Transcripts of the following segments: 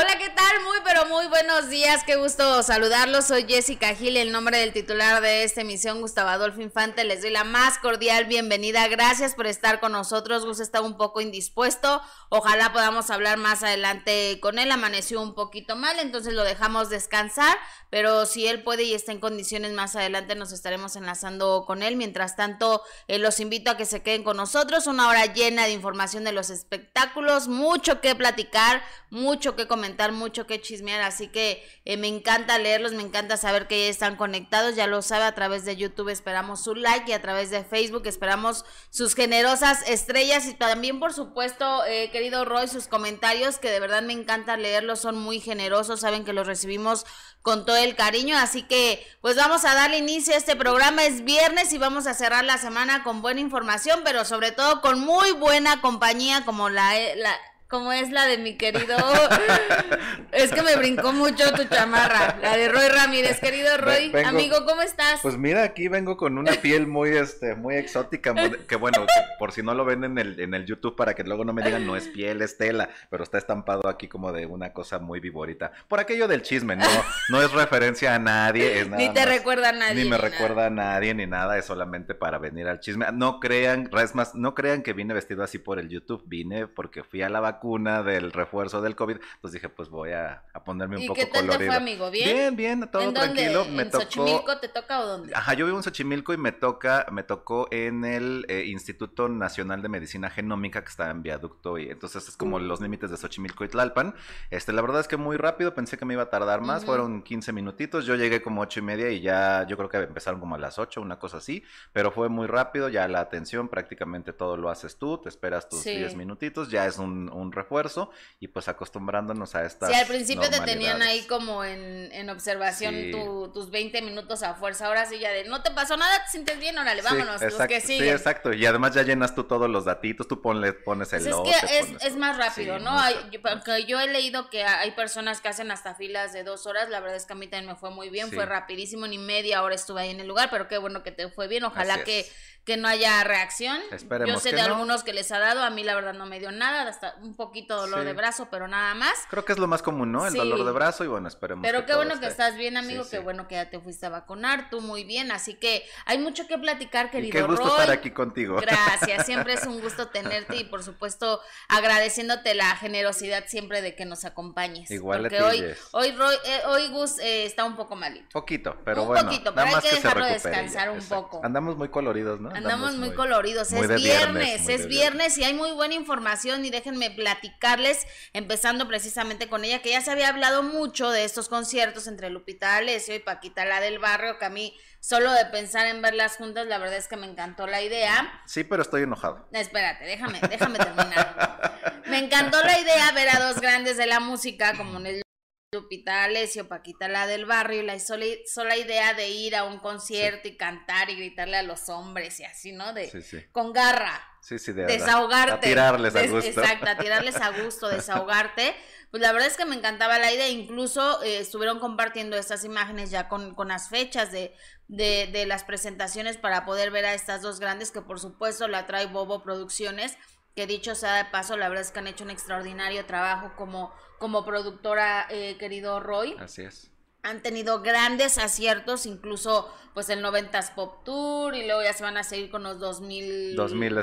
Hola, ¿qué tal? Muy, pero muy buenos días. Qué gusto saludarlos. Soy Jessica Gil, el nombre del titular de esta emisión, Gustavo Adolfo Infante. Les doy la más cordial bienvenida. Gracias por estar con nosotros. Gus está un poco indispuesto. Ojalá podamos hablar más adelante con él. Amaneció un poquito mal, entonces lo dejamos descansar. Pero si él puede y está en condiciones más adelante, nos estaremos enlazando con él. Mientras tanto, eh, los invito a que se queden con nosotros. Una hora llena de información de los espectáculos. Mucho que platicar, mucho que comentar mucho que chismear, así que eh, me encanta leerlos, me encanta saber que ya están conectados, ya lo sabe, a través de YouTube esperamos su like y a través de Facebook esperamos sus generosas estrellas y también por supuesto, eh, querido Roy, sus comentarios que de verdad me encanta leerlos, son muy generosos, saben que los recibimos con todo el cariño, así que pues vamos a darle inicio a este programa, es viernes y vamos a cerrar la semana con buena información, pero sobre todo con muy buena compañía como la, la como es la de mi querido. es que me brincó mucho tu chamarra, la de Roy Ramírez, querido Roy. amigo, ¿cómo estás? Pues mira, aquí vengo con una piel muy, este, muy exótica, que bueno, por si no lo ven en el, en el YouTube para que luego no me digan no es piel, es tela, pero está estampado aquí como de una cosa muy vivorita. Por aquello del chisme, no, no es referencia a nadie, es nada Ni te recuerda a nadie. Ni me recuerda a nadie ni nada, es solamente para venir al chisme. No crean, es más, no crean que vine vestido así por el YouTube, vine porque fui a la vaca vacuna del refuerzo del COVID, pues dije, pues voy a, ponerme un ¿Y poco qué tal colorido. Te fue, amigo? ¿Bien? Bien, bien, todo ¿En tranquilo. Me ¿En Xochimilco te toca o dónde? Ajá, yo vivo en Xochimilco y me toca, me tocó en el eh, Instituto Nacional de Medicina Genómica que está en viaducto y entonces es como los límites de Xochimilco y Tlalpan. Este, la verdad es que muy rápido, pensé que me iba a tardar más, fueron 15 minutitos, yo llegué como ocho y media y ya, yo creo que empezaron como a las 8, una cosa así, pero fue muy rápido, ya la atención prácticamente todo lo haces tú, te esperas tus 10 minutitos, ya es un, un refuerzo y pues acostumbrándonos a estas. Sí, al principio te tenían ahí como en, en observación tus 20 minutos a fuerza. Ahora sí, ya de no te pasó nada, te sientes bien, órale, vámonos, exacto, los que siguen. Sí, exacto. Y además ya llenas tú todos los datitos, tú ponle, pones el pues Es que es, es, más rápido, ¿no? Hay, yo, yo, he leído que hay personas que hacen hasta filas de dos horas. La verdad es que a mí también me fue muy bien, fue rapidísimo, ni media hora estuve ahí en el lugar, pero qué bueno que te fue bien. Ojalá que que no haya reacción. Esperemos Yo sé de algunos que les ha dado, a mí la verdad no me dio nada, hasta un poquito dolor de brazo, pero nada más. Creo que es lo más común, ¿no? El dolor de brazo y bueno, esperemos. Pero qué bueno que estás bien, amigo, qué bueno que ya te fuiste a vacunar, tú muy bien, así que hay mucho que platicar, querido. qué gusto estar aquí contigo. Gracias, siempre es un gusto tenerte y por supuesto agradeciéndote la generosidad siempre de que nos acompañes. Igual porque hoy, hoy, eh, hoy Gus eh, está un poco malito. Poquito, pero bueno. Un poquito, pero hay que, dejarlo descansar un poco. Andamos muy coloridos, ¿no? Andamos, muy, coloridos. es viernes, es viernes y hay muy buena información y déjenme platicarles, empezando precisamente con ella, que ya se había hablado mucho de estos conciertos entre Lupita Alessio y Paquita la del barrio, que a mí solo de pensar en verlas juntas, la verdad es que me encantó la idea. Sí, pero estoy enojado. Espérate, déjame, déjame terminar. me encantó la idea ver a dos grandes de la música como el Lupita Alessio, Paquita la del barrio, y la sola, idea de ir a un concierto y cantar y gritarle a los hombres y así, ¿no? De, Con garra. Sí, sí, de Desahogarte. A tirarles a gusto. Exacto, a tirarles a gusto, desahogarte. Pues la verdad es que me encantaba la idea, incluso eh, estuvieron compartiendo estas imágenes ya con, con las fechas de, de, de las presentaciones para poder ver a estas dos grandes, que por supuesto la trae Bobo Producciones que dicho sea de paso, la verdad es que han hecho un extraordinario trabajo como, como productora, eh, querido Roy. Así es. Han tenido grandes aciertos, incluso pues el 90s Pop Tour y luego ya se van a seguir con los 2000 2000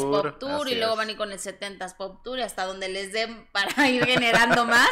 Pop, Pop Tour y luego van a ir con el 70s Pop Tour y hasta donde les den para ir generando más.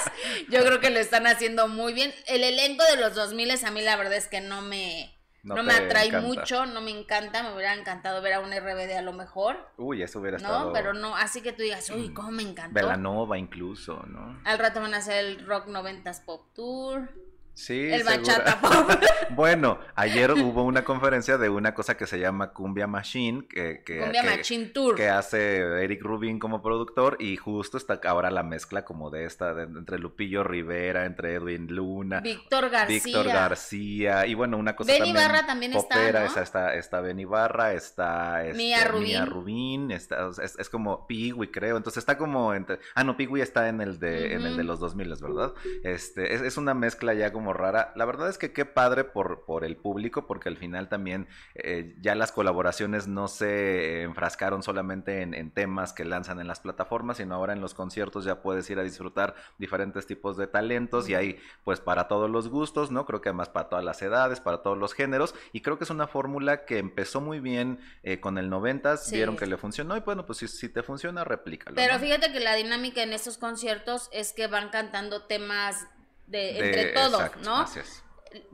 Yo creo que lo están haciendo muy bien. El elenco de los 2000 a mí la verdad es que no me no, me atrae mucho, no me encanta, me hubiera encantado ver a un RBD a lo mejor. Uy, eso hubiera estado. No, pero no, así que tú digas, uy, cómo me encantó. Velanova incluso, ¿no? Al rato van a hacer el Rock 90s Pop Tour. Sí, el bachata pop. bueno, ayer hubo una conferencia de una cosa que se llama Cumbia Machine, que, que, Cumbia Machine Tour. que hace Eric Rubin como productor y justo está ahora la mezcla como de esta, entre Lupillo Rivera, entre Edwin Luna, Víctor García, Víctor García y bueno, una cosa ben también, Ibarra también popera, está, ¿no? está, está Ben Ibarra, está este, Rubín está, es, es, como Pigui creo, entonces está como entre, ah no, Pigui está en el de, en el de los 2000, ¿verdad? Este, es, es una mezcla ya como como rara. La verdad es que qué padre por, por el público, porque al final también eh, ya las colaboraciones no se enfrascaron solamente en, en, temas que lanzan en las plataformas, sino ahora en los conciertos ya puedes ir a disfrutar diferentes tipos de talentos y hay pues para todos los gustos, ¿no? Creo que además para todas las edades, para todos los géneros y creo que es una fórmula que empezó muy bien eh, con el 90, vieron que le funcionó y bueno, pues si, si te funciona, replícalo. Pero fíjate que la dinámica en estos conciertos es que van cantando temas de, entre todos, ¿no?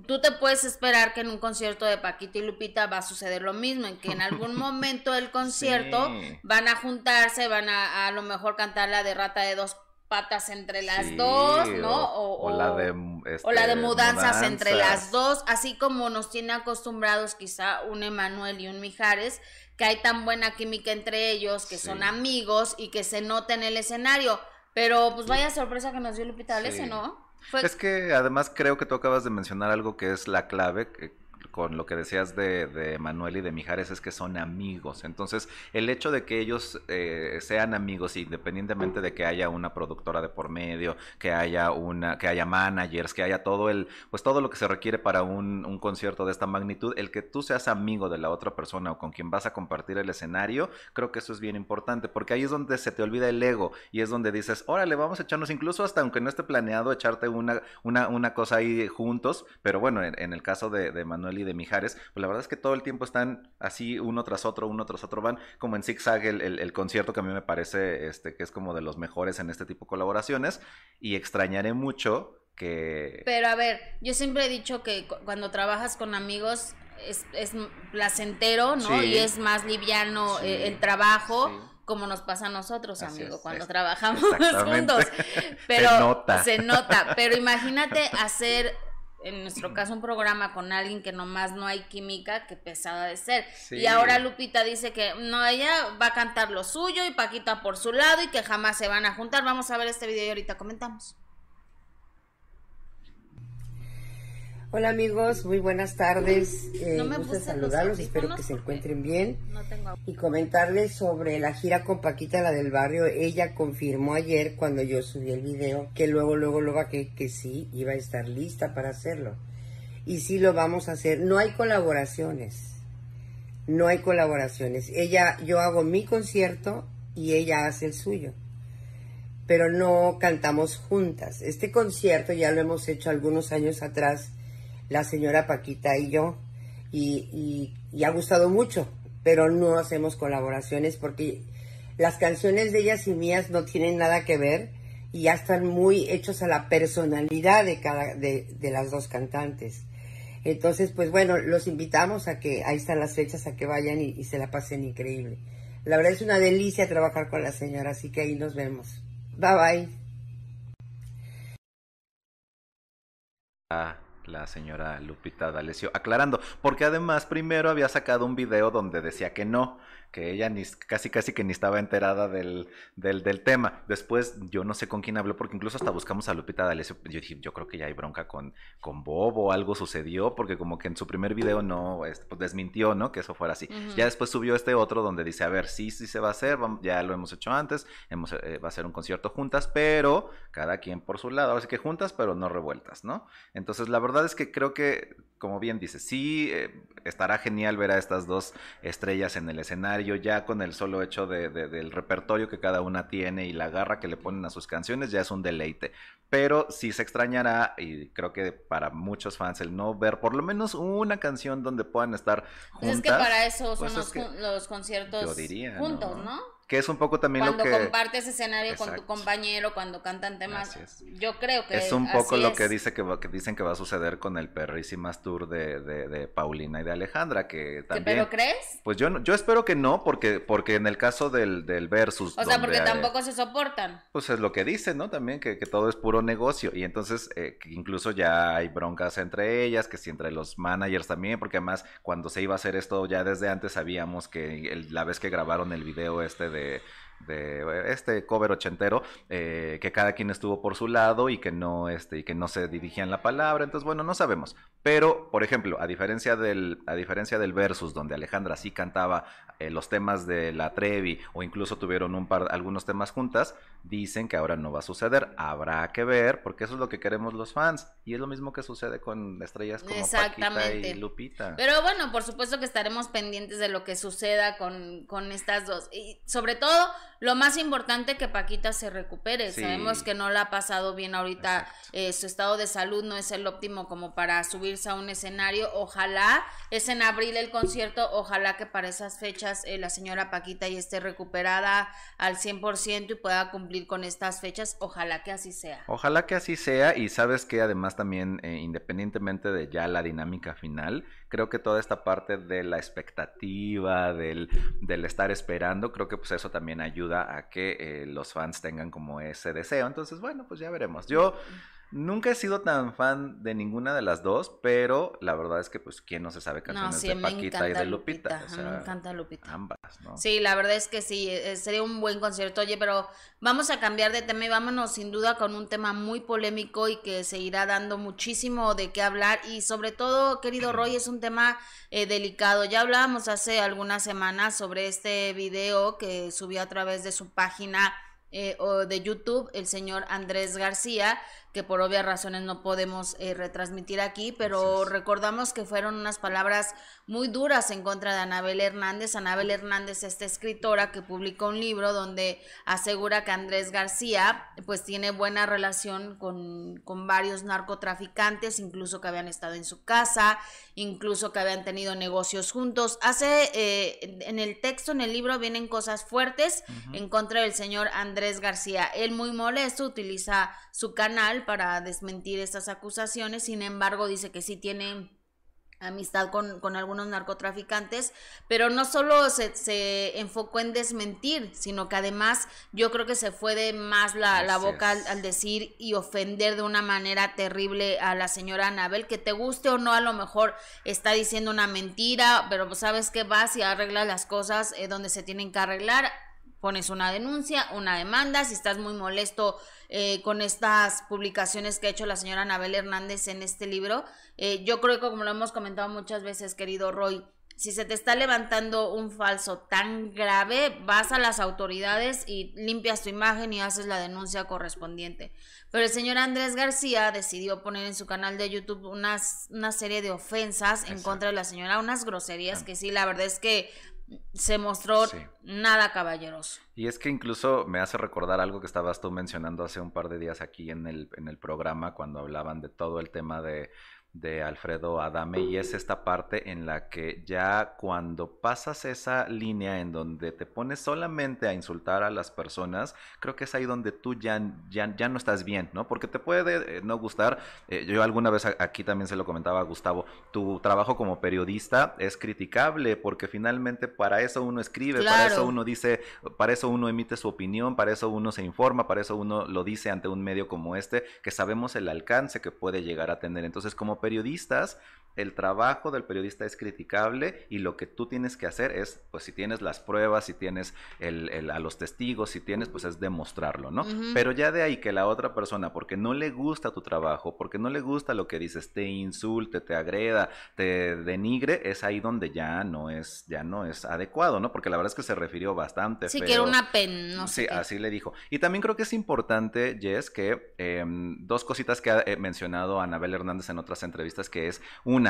Tú te puedes esperar que en un concierto de Paquita y Lupita va a suceder lo mismo, en que en algún momento del concierto van a juntarse, van a a lo mejor cantar la de Rata de dos patas entre las dos, ¿no? O, la de, o la de este, mudanzas, entre las dos, así como nos tiene acostumbrados quizá un Emanuel y un Mijares, que hay tan buena química entre ellos, que son amigos y que se nota en el escenario. Pero pues vaya sorpresa que nos dio Lupita Alese, ¿no? Es que además creo que tú acabas de mencionar algo que es la clave, que con lo que decías de, de, Manuel y de Mijares es que son amigos. Entonces, el hecho de que ellos eh, sean amigos, independientemente de que haya una productora de por medio, que haya una, que haya managers, que haya todo el, pues todo lo que se requiere para un, un concierto de esta magnitud, el que tú seas amigo de la otra persona o con quien vas a compartir el escenario, creo que eso es bien importante, porque ahí es donde se te olvida el ego y es donde dices, órale, vamos a echarnos, incluso hasta aunque no esté planeado, echarte una, una, una cosa ahí juntos, pero bueno, en, el caso de, de Manuel y de Mijares, pues la verdad es que todo el tiempo están así uno tras otro, uno tras otro, van como en zigzag el, el, concierto que a mí me parece este, que es como de los mejores en este tipo de colaboraciones y extrañaré mucho que... Pero a ver, yo siempre he dicho que cuando trabajas con amigos es, es placentero, ¿no? Y es más liviano eh, el, trabajo. como nos pasa a nosotros, amigo, cuando trabajamos juntos. Pero se nota. se nota. Pero imagínate hacer en nuestro caso un programa con alguien que nomás no hay química, que pesada de ser. Y ahora Lupita dice que no, ella va a cantar lo suyo y Paquita por su lado y que jamás se van a juntar. Vamos a ver este video y ahorita comentamos. Hola amigos, muy buenas tardes. Eh, no gusto saludarlos, espero que se encuentren bien. Y comentarles sobre la gira con Paquita, la del barrio. Ella confirmó ayer cuando yo subí el video que luego, luego, luego que, que sí iba a estar lista para hacerlo. Y sí lo vamos a hacer. No hay colaboraciones. No hay colaboraciones. Ella, yo hago mi concierto y ella hace el suyo. Pero no cantamos juntas. Este concierto ya lo hemos hecho algunos años atrás la señora Paquita y yo, y, ha gustado mucho, pero no hacemos colaboraciones porque las canciones de ellas y mías no tienen nada que ver y ya están muy hechos a la personalidad de cada de, las dos cantantes. Entonces, pues bueno, los invitamos a que ahí están las fechas a que vayan y, se la pasen increíble. La verdad es una delicia trabajar con la señora, así que ahí nos vemos. Bye bye. Ah la señora Lupita D'Alessio, aclarando, porque además primero había sacado un video donde decía que no, que ella ni, casi casi que ni estaba enterada del, del, del, tema. Después yo no sé con quién habló porque incluso hasta buscamos a Lupita D'Alessio. Yo dije, yo creo que ya hay bronca con, con Bob o algo sucedió porque como que en su primer video no, pues desmintió, ¿no? Que eso fuera así. Ya después subió este otro donde dice, a ver, sí, sí se va a hacer, ya lo hemos hecho antes, hemos, eh, va a ser un concierto juntas, pero cada quien por su lado. Así que juntas, pero no revueltas, ¿no? Entonces la verdad es que creo que, como bien dice, sí eh, estará genial ver a estas dos estrellas en el escenario ya con el solo hecho de, del repertorio que cada una tiene y la garra que le ponen a sus canciones ya es un deleite. Pero sí se extrañará y creo que para muchos fans el no ver por lo menos una canción donde puedan estar juntas. es que para eso son pues los, conciertos juntos, ¿no? Que es un poco también lo que... Cuando compartes escenario con tu compañero, cuando cantan temas, yo creo que Es un poco lo que, dice que, que, dicen que va a suceder con el perrísimas tour de, de, Paulina y de Alejandra, que también... ¿Pero crees? Pues yo, yo espero que no, porque, porque en el caso del, del versus... O sea, porque tampoco se soportan. Pues es lo que dicen, ¿no? También que, que todo es puro negocio. Y entonces eh, incluso ya hay broncas entre ellas, que si entre los managers también, porque además cuando se iba a hacer esto ya desde antes sabíamos que la vez que grabaron el video este de de este cover ochentero, eh, que cada quien estuvo por su lado y que no, este, y que no se dirigían la palabra. Entonces, bueno, no sabemos. Pero, por ejemplo, a diferencia del, a diferencia del versus, donde Alejandra sí cantaba eh, los temas de la Trevi, o incluso tuvieron un par, algunos temas juntas, dicen que ahora no va a suceder. Habrá que ver, porque eso es lo que queremos los fans. Y es lo mismo que sucede con estrellas como Paquita y Lupita. Pero bueno, por supuesto que estaremos pendientes de lo que suceda con, con estas dos. Y sobre todo, lo más importante que Paquita se recupere. Sabemos que no la ha pasado bien ahorita, eh, su estado de salud no es el óptimo como para subirse a un escenario. Ojalá es en abril el concierto, ojalá que para esas fechas eh, la señora Paquita ya esté recuperada al 100% y pueda cumplir con estas fechas. Ojalá que así sea. Ojalá que así sea y sabes que además también, eh, independientemente de ya la dinámica final, creo que toda esta parte de la expectativa, del, del estar esperando, creo que pues eso también ayuda a que eh, los fans tengan como ese deseo. Entonces, bueno, pues ya veremos. Yo... Nunca he sido tan fan de ninguna de las dos, pero la verdad es que, pues, ¿quién no se sabe canciones de Paquita y de Lupita? me encanta Lupita. Ambas, ¿no? Sí, la verdad es que sí, eh, sería un buen concierto. Oye, pero vamos a cambiar de tema y vámonos sin duda con un tema muy polémico y que seguirá dando muchísimo de qué hablar. Y sobre todo, querido Roy, es un tema eh, delicado. Ya hablábamos hace algunas semanas sobre este video que subió a través de su página eh, de YouTube el señor Andrés García, que por obvias razones no podemos eh, retransmitir aquí, pero recordamos que fueron unas palabras muy duras en contra de Anabel Hernández. Anabel Hernández, esta escritora que publicó un libro donde asegura que Andrés García pues tiene buena relación con, con varios narcotraficantes, incluso que habían estado en su casa, incluso que habían tenido negocios juntos. Hace, eh, en el texto, en el libro, vienen cosas fuertes en contra del señor Andrés García. Él muy molesto utiliza su canal para desmentir estas acusaciones, sin embargo dice que sí tiene amistad con, con, algunos narcotraficantes, pero no solo se, se, enfocó en desmentir, sino que además yo creo que se fue de más la, la boca al, decir y ofender de una manera terrible a la señora Anabel, que te guste o no, a lo mejor está diciendo una mentira, pero pues sabes que vas y arreglas las cosas eh, donde se tienen que arreglar, pones una denuncia, una demanda, si estás muy molesto eh, con estas publicaciones que ha hecho la señora Anabel Hernández en este libro, eh, yo creo que como lo hemos comentado muchas veces, querido Roy, si se te está levantando un falso tan grave, vas a las autoridades y limpias tu imagen y haces la denuncia correspondiente. Pero el señor Andrés García decidió poner en su canal de YouTube unas, una serie de ofensas en contra de la señora, unas groserías que sí, la verdad es que se mostró nada caballeroso. Y es que incluso me hace recordar algo que estabas tú mencionando hace un par de días aquí en el, en el programa cuando hablaban de todo el tema de de Alfredo Adame y es esta parte en la que ya cuando pasas esa línea en donde te pones solamente a insultar a las personas, creo que es ahí donde tú ya, ya, ya no estás bien, ¿no? Porque te puede eh, no gustar, eh, yo alguna vez aquí también se lo comentaba a Gustavo, tu trabajo como periodista es criticable porque finalmente para eso uno escribe, para eso uno dice, para eso uno emite su opinión, para eso uno se informa, para eso uno lo dice ante un medio como este, que sabemos el alcance que puede llegar a tener. Entonces, como periodistas, el trabajo del periodista es criticable y lo que tú tienes que hacer es, pues si tienes las pruebas, si tienes el, a los testigos, si tienes, pues es demostrarlo, ¿no? Pero ya de ahí que la otra persona, porque no le gusta tu trabajo, porque no le gusta lo que dices, te insulte, te agreda, te denigre, es ahí donde ya no es, ya no es adecuado, ¿no? Porque la verdad es que se refirió bastante. Sí, que era una pena, no sé. Sí, así le dijo. Y también creo que es importante, Jess, que em, dos cositas que ha mencionado Anabel Hernández en otras entrevistas, que es una,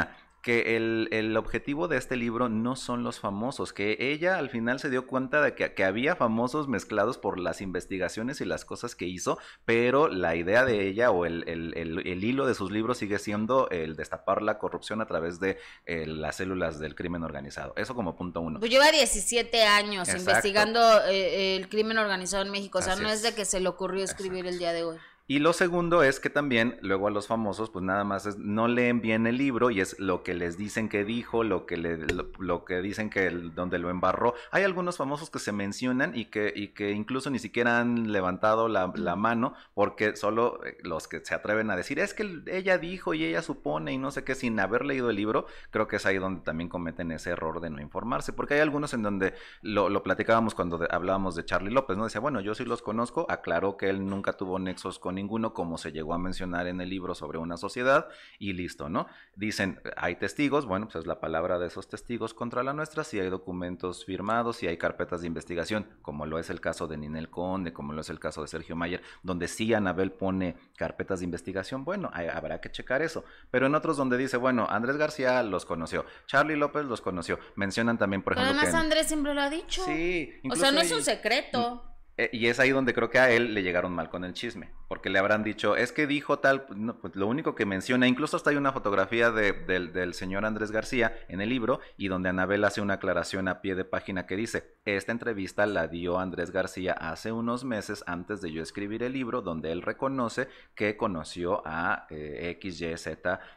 que el, el, objetivo de este libro no son los famosos, que ella al final se dio cuenta de que, que, había famosos mezclados por las investigaciones y las cosas que hizo, pero la idea de ella o el, el, el hilo de sus libros sigue siendo el destapar la corrupción a través de eh, las células del crimen organizado. Eso como punto uno. Pues lleva 17 años investigando eh, el crimen organizado en México, o sea, no es. de que se le ocurrió escribir el día de hoy. Y lo segundo es que también luego a los famosos pues nada más es, no leen bien el libro y es lo que les dicen que dijo, lo que, le, lo, que dicen que donde lo embarró. Hay algunos famosos que se mencionan y que, y que incluso ni siquiera han levantado la, la mano porque solo eh, los que se atreven a decir es que ella dijo y ella supone y no sé qué sin haber leído el libro, creo que es ahí donde también cometen ese error de no informarse porque hay algunos en donde lo, lo platicábamos cuando hablábamos de Charlie López, ¿no? Decía, bueno, yo sí los conozco, aclaró que él nunca tuvo nexos con ninguno, como se llegó a mencionar en el libro sobre una sociedad, y listo, ¿no? Dicen, hay testigos, bueno, pues es la palabra de esos testigos contra la nuestra, si hay documentos firmados, si hay carpetas de investigación, como lo es el caso de Ninel Conde, como lo es el caso de Sergio Mayer, donde sí Anabel pone carpetas de investigación, bueno, habrá que checar eso. Pero en otros donde dice, bueno, Andrés García los conoció, Charlie López los conoció, mencionan también, por ejemplo... además Andrés siempre lo ha dicho. Sí, o sea, no es un secreto. Eh, y es ahí donde creo que a él le llegaron mal con el chisme, porque le habrán dicho, es que dijo tal, pues lo único que menciona, incluso hasta hay una fotografía de, del señor Andrés García en el libro, y donde Anabel hace una aclaración a pie de página que dice, esta entrevista la dio Andrés García hace unos meses antes de yo escribir el libro, donde él reconoce que conoció a eh, XYZ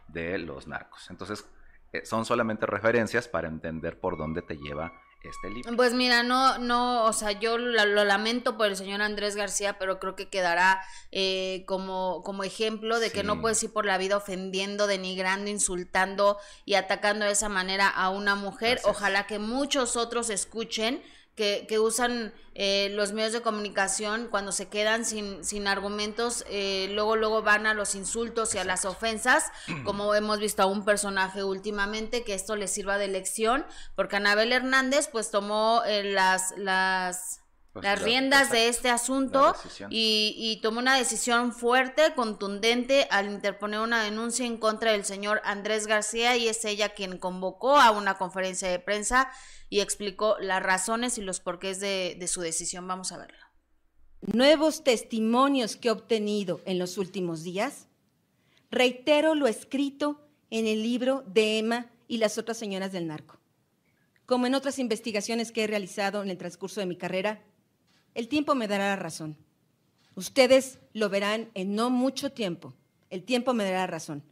de los narcos. Entonces, eh, son solamente referencias para entender por dónde te lleva este libro. Pues mira, no, no, o sea, yo lo, lamento por el señor Andrés García, pero creo que quedará eh, como, como ejemplo de que no puedes ir por la vida ofendiendo, denigrando, insultando y atacando de esa manera a una mujer. Ojalá que muchos otros escuchen que, usan eh, los medios de comunicación cuando se quedan sin, sin argumentos, eh, luego, luego van a los insultos y a las ofensas, como hemos visto a un personaje últimamente, que esto les sirva de lección, porque Anabel Hernández pues tomó eh, las, las, las riendas de este asunto y, y, tomó una decisión fuerte, contundente, al interponer una denuncia en contra del señor Andrés García y es ella quien convocó a una conferencia de prensa y explicó las razones y los porqués de, de su decisión. Vamos a verlo. Nuevos testimonios que he obtenido en los últimos días. Reitero lo escrito en el libro de Emma y las otras señoras del narco. Como en otras investigaciones que he realizado en el transcurso de mi carrera, el tiempo me dará la razón. Ustedes lo verán en no mucho tiempo. El tiempo me dará la razón.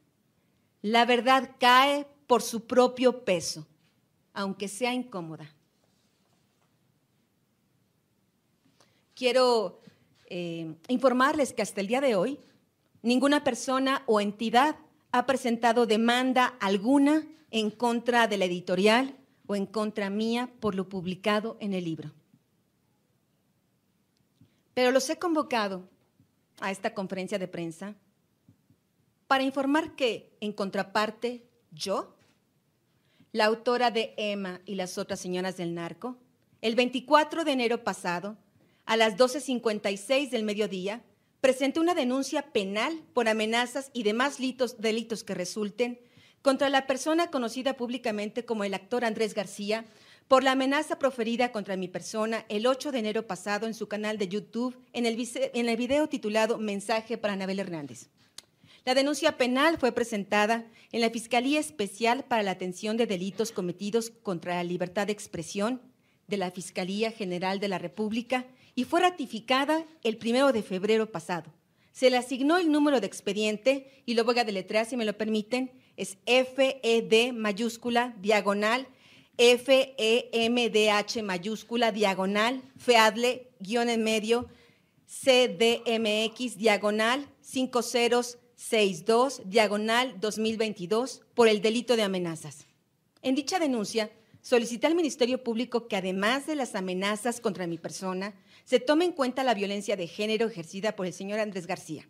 La verdad cae por su propio peso aunque sea incómoda. Quiero eh, informarles que hasta el día de hoy ninguna persona o entidad ha presentado demanda alguna en contra de la editorial o en contra mía por lo publicado en el libro. Pero los he convocado a esta conferencia de prensa para informar que, en contraparte, yo la autora de Emma y las otras señoras del narco, el 24 de enero pasado, a las 12.56 del mediodía, presentó una denuncia penal por amenazas y demás delitos, que resulten contra la persona conocida públicamente como el actor Andrés García por la amenaza proferida contra mi persona el 8 de enero pasado en su canal de YouTube en el, en el video titulado Mensaje para Anabel Hernández. La denuncia penal fue presentada en la Fiscalía Especial para la Atención de Delitos Cometidos contra la Libertad de Expresión de la Fiscalía General de la República y fue ratificada el primero de febrero pasado. Se le asignó el número de expediente y lo voy a deletrear si me lo permiten. Es FED mayúscula diagonal FEMDH mayúscula diagonal FEADLE guion en medio CDMX diagonal 50 62, diagonal 2022, por el delito de amenazas. En dicha denuncia, solicité al Ministerio Público que además de las amenazas contra mi persona, se tome en cuenta la violencia de género ejercida por el señor Andrés García.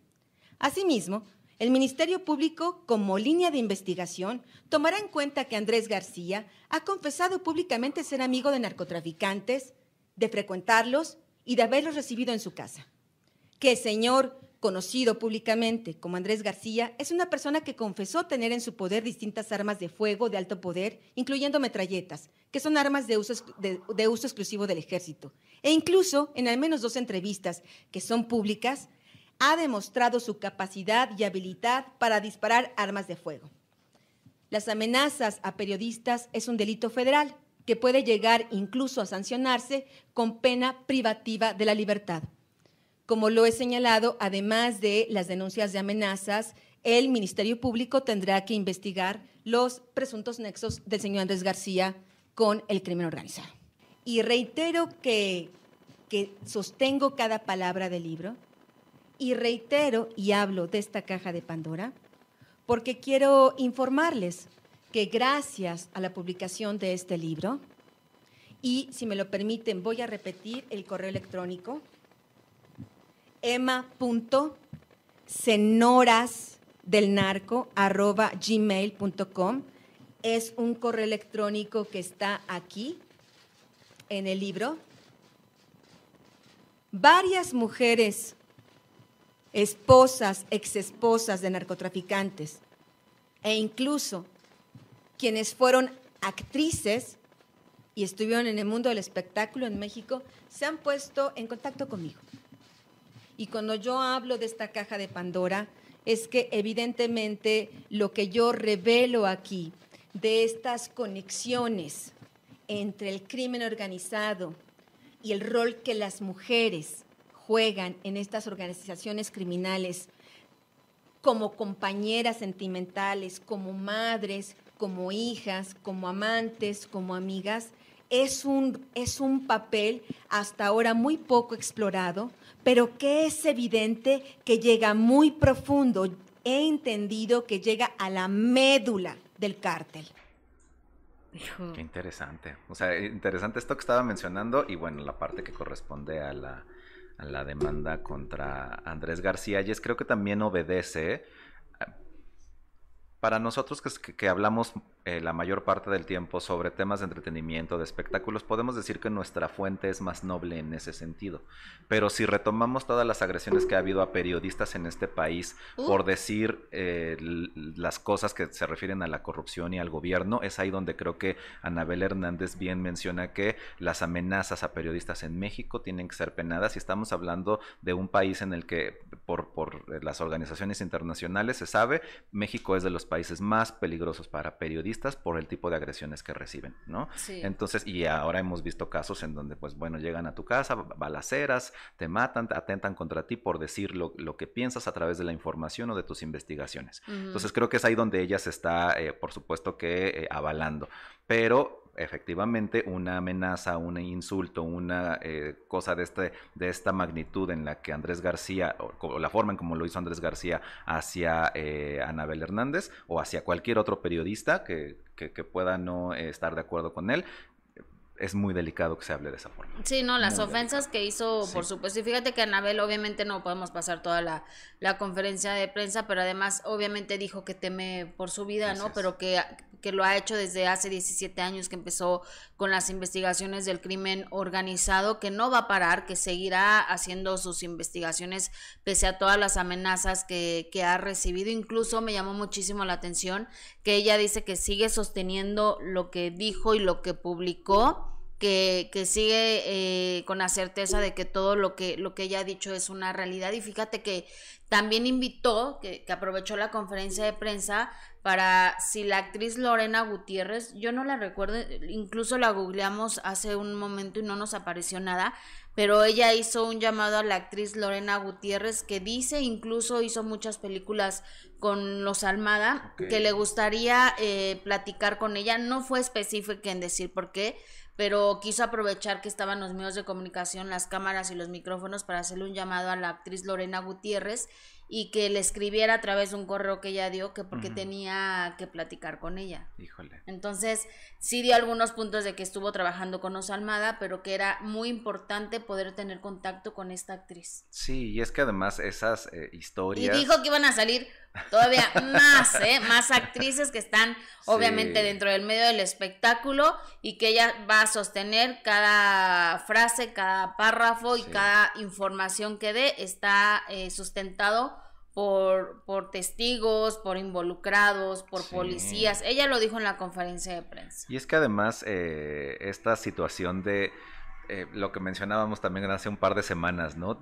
Asimismo, el Ministerio Público, como línea de investigación, tomará en cuenta que Andrés García ha confesado públicamente ser amigo de narcotraficantes, de frecuentarlos y de haberlos recibido en su casa. Que el señor conocido públicamente como Andrés García, es una persona que confesó tener en su poder distintas armas de fuego de alto poder, incluyendo metralletas, que son armas de uso, de, uso exclusivo del ejército. E incluso, en al menos dos entrevistas que son públicas, ha demostrado su capacidad y habilidad para disparar armas de fuego. Las amenazas a periodistas es un delito federal que puede llegar incluso a sancionarse con pena privativa de la libertad. Como lo he señalado, además de las denuncias de amenazas, el Ministerio Público tendrá que investigar los presuntos nexos del señor Andrés García con el crimen organizado. Y reitero que, que sostengo cada palabra del libro y reitero y hablo de esta caja de Pandora porque quiero informarles que gracias a la publicación de este libro, y si me lo permiten voy a repetir el correo electrónico, gmail.com es un correo electrónico que está aquí en el libro. Varias mujeres, esposas, exesposas de narcotraficantes e incluso quienes fueron actrices y estuvieron en el mundo del espectáculo en México, se han puesto en contacto conmigo. Y cuando yo hablo de esta caja de Pandora, es que evidentemente lo que yo revelo aquí de estas conexiones entre el crimen organizado y el rol que las mujeres juegan en estas organizaciones criminales como compañeras sentimentales, como madres, como hijas, como amantes, como amigas, es un, es un papel hasta ahora muy poco explorado, pero que es evidente que llega muy profundo. He entendido que llega a la médula del cártel. Qué interesante. O sea, interesante esto que estaba mencionando y bueno, la parte que corresponde a la, la demanda contra Andrés García, y es creo que también obedece para nosotros que, hablamos eh, la mayor parte del tiempo sobre temas de entretenimiento, de espectáculos, podemos decir que nuestra fuente es más noble en ese sentido. Pero si retomamos todas las agresiones que ha habido a periodistas en este país por decir eh, las cosas que se refieren a la corrupción y al gobierno, es ahí donde creo que Anabel Hernández bien menciona que las amenazas a periodistas en México tienen que ser penadas. Y estamos hablando de un país en el que por, por las organizaciones internacionales se sabe, México es de los países más peligrosos para periodistas por el tipo de agresiones que reciben, ¿no? Entonces, y ahora hemos visto casos en donde, pues bueno, llegan a tu casa, balaceras, te matan, te atentan contra ti por decir lo, que piensas a través de la información o de tus investigaciones. Entonces, creo que es ahí donde ella se está, eh, por supuesto que, eh, avalando. Pero efectivamente una amenaza, un insulto, una eh, cosa de, este, de esta magnitud en la que Andrés García, o, la forma en como lo hizo Andrés García hacia eh, Anabel Hernández o hacia cualquier otro periodista que, que, pueda no estar de acuerdo con él, es muy delicado que se hable de esa forma. Sí, no, las ofensas que hizo, por supuesto. Y fíjate que Anabel, obviamente no podemos pasar toda la, la, conferencia de prensa, pero además, obviamente dijo que teme por su vida, ¿no? Pero que, que lo ha hecho desde hace 17 años que empezó con las investigaciones del crimen organizado, que no va a parar, que seguirá haciendo sus investigaciones pese a todas las amenazas que, que ha recibido. Incluso me llamó muchísimo la atención que ella dice que sigue sosteniendo lo que dijo y lo que publicó que, que sigue eh, con la certeza de que todo lo que, lo que ella ha dicho es una realidad. Y fíjate que también invitó, que, que aprovechó la conferencia de prensa para si la actriz Lorena Gutiérrez, yo no la recuerdo, incluso la googleamos hace un momento y no nos apareció nada, pero ella hizo un llamado a la actriz Lorena Gutiérrez que dice, incluso hizo muchas películas con los Almada, que le gustaría eh, platicar con ella, no fue específica en decir por qué, pero quiso aprovechar que estaban los medios de comunicación, las cámaras y los micrófonos para hacerle un llamado a la actriz Lorena Gutiérrez y que le escribiera a través de un correo que ella dio que porque tenía que platicar con ella. Híjole. Entonces, sí dio algunos puntos de que estuvo trabajando con Osalmada, pero que era muy importante poder tener contacto con esta actriz. Sí, y es que además esas eh, historias... Y dijo que iban a salir todavía más, ¿eh? Más actrices que están obviamente dentro del medio del espectáculo y que ella va a sostener cada frase, cada párrafo y cada información que dé está eh, sustentado por, por testigos, por involucrados, por policías. Ella lo dijo en la conferencia de prensa. Y es que además eh, esta situación de lo que mencionábamos también hace un par de semanas, ¿no?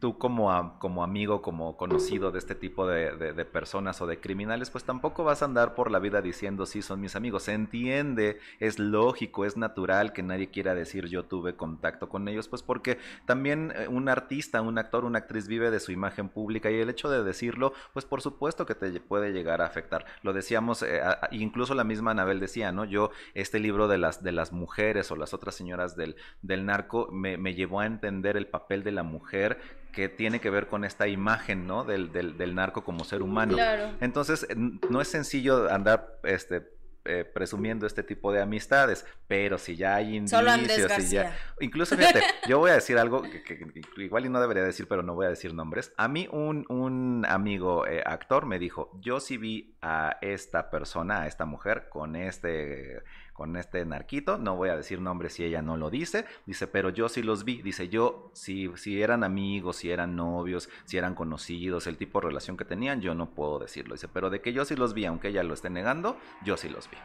Tú como, como amigo, como conocido de este tipo de, de, personas o de criminales, pues tampoco vas a andar por la vida diciendo sí son mis amigos. Se entiende, es lógico, es natural que nadie quiera decir yo tuve contacto con ellos, pues porque también eh, un artista, un actor, una actriz vive de su imagen pública y el hecho de decirlo, pues por supuesto que te puede llegar a afectar. Lo decíamos, eh, incluso la misma Anabel decía, ¿no? Yo, este libro de las, de las mujeres o las otras señoras del, del narco me, me llevó a entender el papel de la mujer que tiene que ver con esta imagen, ¿no? Del, del, del narco como ser humano. Claro. Entonces, no es sencillo andar, este, eh, presumiendo este tipo de amistades, pero si ya hay indicios, si ya... incluso fíjate, yo voy a decir algo que, igual y no debería decir, pero no voy a decir nombres. A mí un, un amigo eh, actor me dijo, yo sí vi a esta persona, a esta mujer con este con este narquito, no voy a decir nombres si ella no lo dice, dice, pero yo sí los vi, dice, yo si, si eran amigos, si eran novios, si eran conocidos, el tipo de relación que tenían, yo no puedo decirlo, dice, pero de que yo sí los vi, aunque ella lo esté negando, yo sí los vi.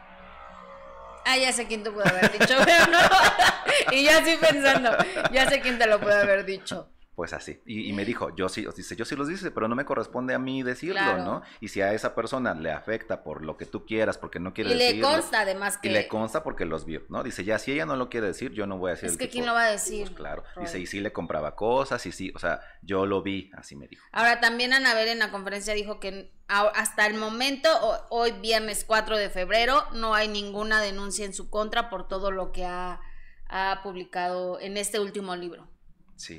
Ah, ya sé quién te puede haber dicho, pero no. y yo así pensando, ya sé quién te lo puede haber dicho pues así. Y, me dijo, yo sí, dice, yo sí los dice, pero no me corresponde a mí decirlo, ¿no? Y si a esa persona le afecta por lo que tú quieras, porque no quiere decirlo. Y le consta además que... Y le consta porque los vio, ¿no? Dice, ya, si ella no lo quiere decir, yo no voy a decir. Es que ¿quién lo va a decir? Pues claro. Dice, y sí le compraba cosas, y sí, o sea, yo lo vi, así me dijo. Ahora, también Anabel en la conferencia dijo que hasta el momento, hoy viernes 4 de febrero, no hay ninguna denuncia en su contra por todo lo que ha publicado en este último libro.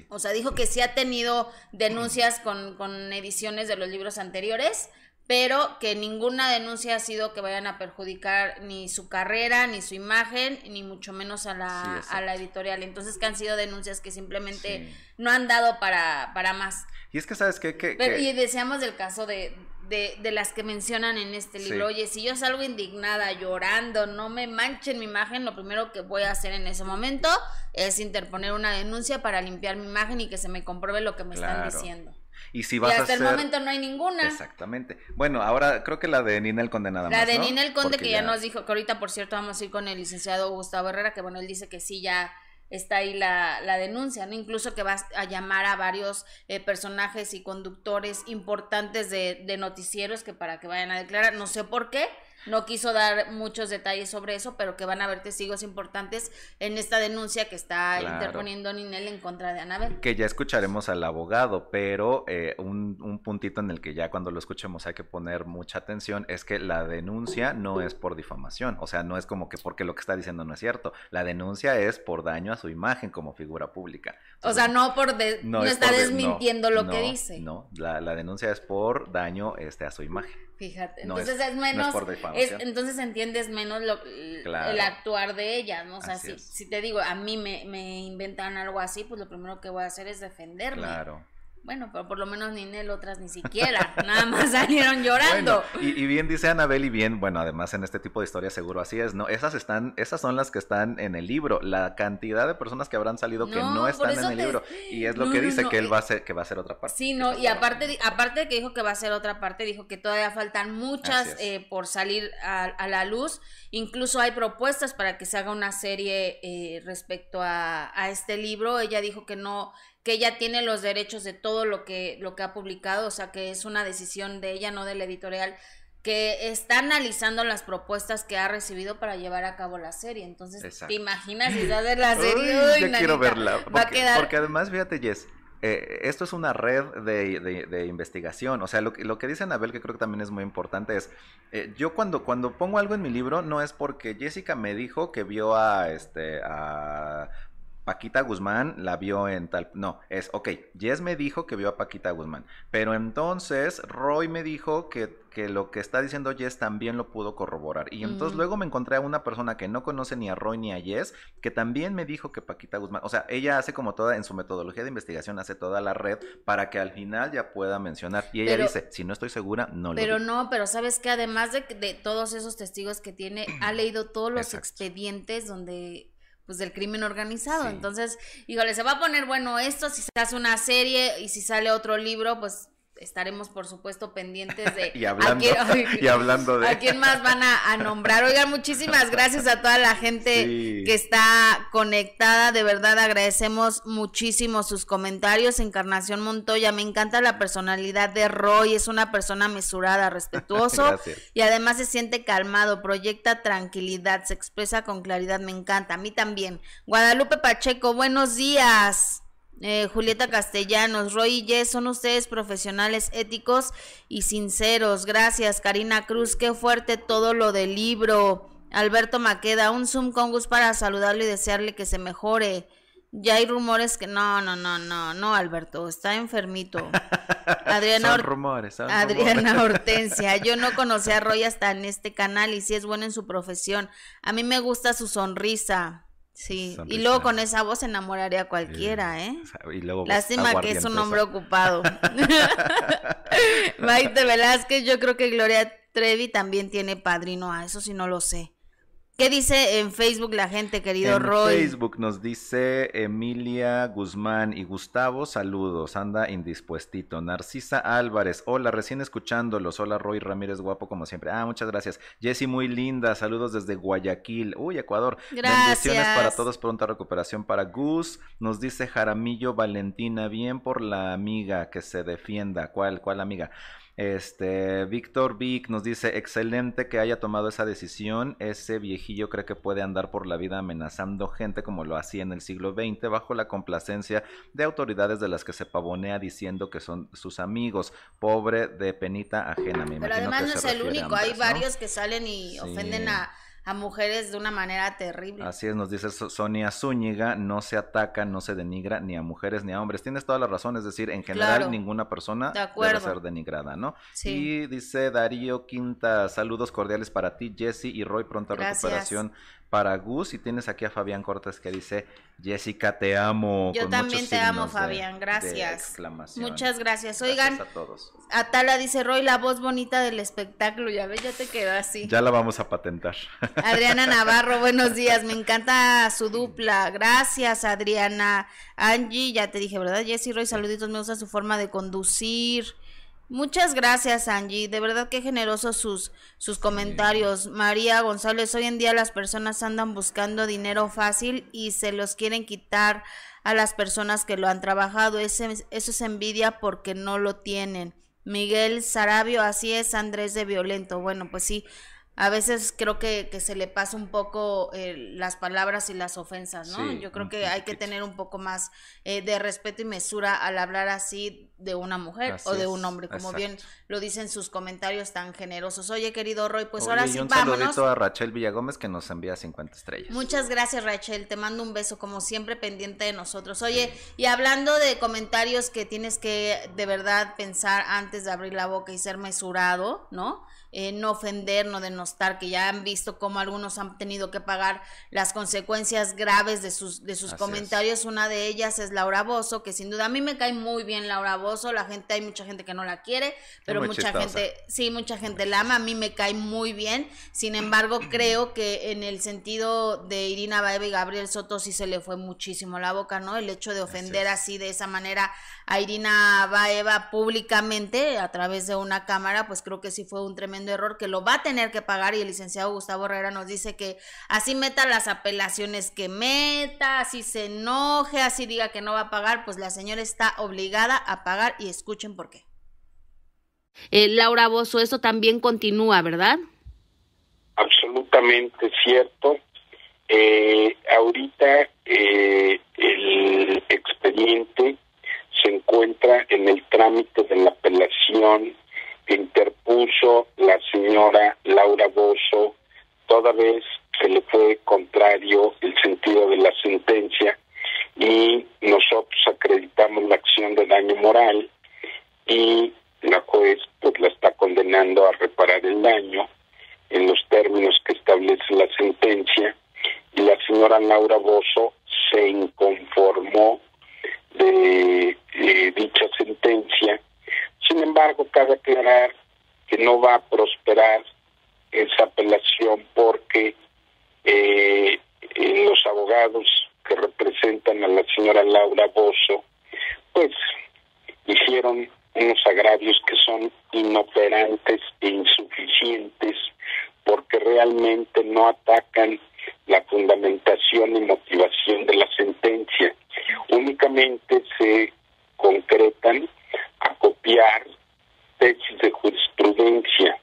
O sea, dijo que sí ha tenido denuncias con, con ediciones de los libros anteriores, pero que ninguna denuncia ha sido que vayan a perjudicar ni su carrera, ni su imagen, ni mucho menos a la, a la editorial. Entonces que han sido denuncias que simplemente no han dado para, para más. Y es que, ¿sabes qué? Que, Y deseamos del caso de, de, de, las que mencionan en este libro. Oye, si yo salgo indignada, llorando, no me manchen mi imagen, lo primero que voy a hacer en ese momento es interponer una denuncia para limpiar mi imagen y que se me compruebe lo que me están diciendo. Y si vas hasta el momento no hay ninguna. Exactamente. Bueno, ahora creo que la de Ninel Conde nada más. La de Ninel Conde que ya... nos dijo que ahorita, por cierto, vamos a ir con el licenciado Gustavo Herrera, que bueno, él dice que sí, ya está ahí la, la denuncia, ¿no? Incluso que va a llamar a varios eh, personajes y conductores importantes de, de noticieros que para que vayan a declarar, no sé por qué, no quiso dar muchos detalles sobre eso, pero que van a haber testigos importantes en esta denuncia que está interponiendo Ninel en contra de Anabel. Que ya escucharemos al abogado, pero eh, un, un, puntito en el que ya cuando lo escuchemos hay que poner mucha atención es que la denuncia no es por difamación, o sea, no es como que porque lo que está diciendo no es cierto, la denuncia es por daño a su imagen como figura pública. o sea, no por no, está desmintiendo lo que dice. No, la, la denuncia es por daño este, a su imagen. Fíjate, entonces es, menos, entonces entiendes menos lo, el actuar de ella, ¿no? O sea, si, si, te digo, a mí me, me inventan algo así, pues lo primero que voy a hacer es defenderme. Claro. Bueno, pero por lo menos ni Nel, otras ni siquiera, nada más salieron llorando. y, bien dice Anabel y bien, bueno, además en este tipo de historias seguro así es, ¿no? Esas están, esas son las que están en el libro, la cantidad de personas que habrán salido que no están en el libro. Y es lo que dice que él va a ser, que va a ser otra parte. Sí, no, y aparte, aparte de que dijo que va a ser otra parte, dijo que todavía faltan muchas eh, por salir a, la luz. Incluso hay propuestas para que se haga una serie eh, respecto a, a este libro. Ella dijo que no que ella tiene los derechos de todo lo que, lo que ha publicado, o sea que es una decisión de ella, no de la editorial, que está analizando las propuestas que ha recibido para llevar a cabo la serie. Entonces, ¿te imaginas si va a ver la serie? Uy, quiero verla. Porque, además, fíjate, Jess, eh, esto es una red de, investigación. O sea, lo, lo, que dice Anabel, que creo que también es muy importante, es, eh, yo cuando, cuando pongo algo en mi libro, no es porque Jessica me dijo que vio a, este, a Paquita Guzmán la vio en tal... No, es, ok, Jess me dijo que vio a Paquita Guzmán, pero entonces Roy me dijo que, que lo que está diciendo Jess también lo pudo corroborar. Y entonces mm. luego me encontré a una persona que no conoce ni a Roy ni a Jess, que también me dijo que Paquita Guzmán, o sea, ella hace como toda, en su metodología de investigación, hace toda la red para que al final ya pueda mencionar. Y ella dice, si no estoy segura, no lo Pero no, pero sabes que además de, de todos esos testigos que tiene, ha leído todos los expedientes donde pues del crimen organizado. Entonces, híjole, se va a poner bueno esto, si se hace una serie y si sale otro libro, pues estaremos por supuesto pendientes de y hablando, y hablando de a quién más van a, nombrar. Oigan, muchísimas gracias a toda la gente que está conectada, de verdad agradecemos muchísimo sus comentarios. Encarnación Montoya, me encanta la personalidad de Roy, es una persona mesurada, respetuoso y además se siente calmado, proyecta tranquilidad, se expresa con claridad, me encanta, a mí también. Guadalupe Pacheco, buenos días. Eh, Julieta Castellanos, Roy y Jess, son ustedes profesionales éticos y sinceros. Gracias, Karina Cruz, qué fuerte todo lo del libro. Alberto Maqueda, un Zoom con Gus para saludarle y desearle que se mejore. Ya hay rumores que no, no, no, no, no, Alberto, está enfermito. Adriana, rumores, Adriana Hortensia, yo no conocí a Roy hasta en este canal y sí es bueno en su profesión. A mí me gusta su sonrisa. Sí, y luego con esa voz enamoraría a cualquiera, ¿eh? Y luego Lástima que es un hombre ocupado. Maite Velázquez, yo creo que Gloria Trevi también tiene padrino, a eso sí no lo sé. ¿Qué dice en Facebook la gente, querido en Roy? Facebook nos dice Emilia Guzmán y Gustavo, saludos, anda indispuestito. Narcisa Álvarez, hola, recién escuchándolos. Hola, Roy Ramírez, guapo como siempre. Ah, muchas gracias. Jessy, muy linda, saludos desde Guayaquil. Uy, Ecuador. Gracias. Bendiciones para todos, pronta recuperación para Gus. Nos dice Jaramillo Valentina, bien por la amiga que se defienda. ¿Cuál, cuál amiga? Este, Víctor Vic nos dice, excelente que haya tomado esa decisión. Ese viejillo cree que puede andar por la vida amenazando gente como lo hacía en el siglo XX bajo la complacencia de autoridades de las que se pavonea diciendo que son sus amigos. Pobre de penita ajena, me Pero además no es el único, hay varios que salen y ofenden a a mujeres de una manera terrible. Así es, nos dice Sonia Zúñiga, no se ataca, no se denigra ni a mujeres ni a hombres. Tienes toda la razón, es decir, en general ninguna persona debe ser denigrada, ¿no? Sí. Y dice Darío Quinta, saludos cordiales para ti, Jesse y Roy, pronta recuperación para Gus. Y tienes aquí a Fabián Cortés que dice, Jessica, te amo. Yo también te amo, Fabián, gracias. Muchas gracias. Oigan, gracias a todos. Atala dice, Roy, la voz bonita del espectáculo, ya ves, ya te quedó así. Ya la vamos a patentar. Adriana Navarro, buenos días, me encanta su dupla. Gracias, Adriana. Angie, ya te dije, ¿verdad? Jessy Roy, saluditos, me gusta su forma de conducir. Muchas gracias, Angie. De verdad que generosos sus, sus comentarios. María González, hoy en día las personas andan buscando dinero fácil y se los quieren quitar a las personas que lo han trabajado. eso es envidia porque no lo tienen. Miguel Sarabio, así es, Andrés de Violento. Bueno, pues sí, a veces creo que, que se le pasa un poco eh, las palabras y las ofensas, ¿no? Yo creo que hay que tener un poco más eh, de respeto y mesura al hablar así de una mujer o de un hombre, como bien lo dicen sus comentarios tan generosos. Oye, querido Roy, pues ahora sí, un vámonos. saludito a Rachel Villagómez que nos envía 50 estrellas. Muchas gracias, Rachel. Te mando un beso, como siempre, pendiente de nosotros. Oye, y hablando de comentarios que tienes que de verdad pensar antes de abrir la boca y ser mesurado, ¿no? Eh, no ofender, no denostar, que ya han visto cómo algunos han tenido que pagar las consecuencias graves de sus, de sus comentarios. Una de ellas es Laura Bozo, que sin duda a mí me cae muy bien Laura Bozo, la gente, hay mucha gente que no la quiere, pero mucha gente, sí, mucha gente la ama, a mí me cae muy bien. Sin embargo, creo que en el sentido de Irina Baeva y Gabriel Soto sí se le fue muchísimo la boca, ¿no? El hecho de ofender así de esa manera a Irina Baeva públicamente a través de una cámara, pues creo que sí fue un tremendo error que lo va a tener que pagar y el licenciado Gustavo Herrera nos dice que así meta las apelaciones que meta, así se enoje, así diga que no va a pagar, pues la señora está obligada a pagar y escuchen por qué. Eh, Laura Bozo, eso también continúa, ¿verdad? Absolutamente cierto. Eh, ahorita eh, el expediente se encuentra en el trámite de la apelación interpuso la señora Laura Bozo, toda vez que le fue contrario el sentido de la sentencia y nosotros acreditamos la acción de daño moral y la juez pues la está condenando a reparar el daño en los términos que establece la sentencia. Y la señora Laura Bozo se inconformó de eh, dicha sentencia. Sin embargo, cabe aclarar que no va a prosperar esa apelación porque eh, los abogados que representan a la señora Laura Bozo, pues hicieron unos agravios que son inoperantes e insuficientes porque realmente no atacan la fundamentación y motivación de la sentencia. Únicamente se concretan a copiar tesis de jurisprudencia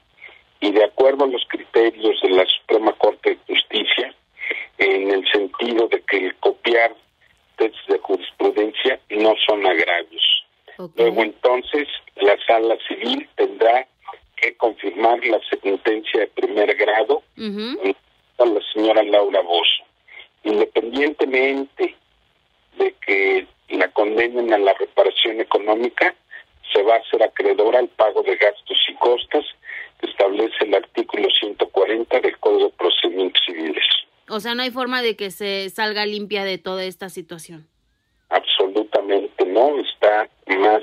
y de acuerdo a los criterios de la Suprema Corte de Justicia, en el sentido de que el copiar tesis de jurisprudencia no son agravios. Luego entonces la sala civil tendrá que confirmar la sentencia de primer grado a la señora Laura Bozo. Independientemente de que la condenen a la reparación económica, se va a hacer acreedora al pago de gastos y costas que establece el artículo 140 del Código de Procedimientos Civiles. O sea, no hay forma de que se salga limpia de toda esta situación. Absolutamente no, está más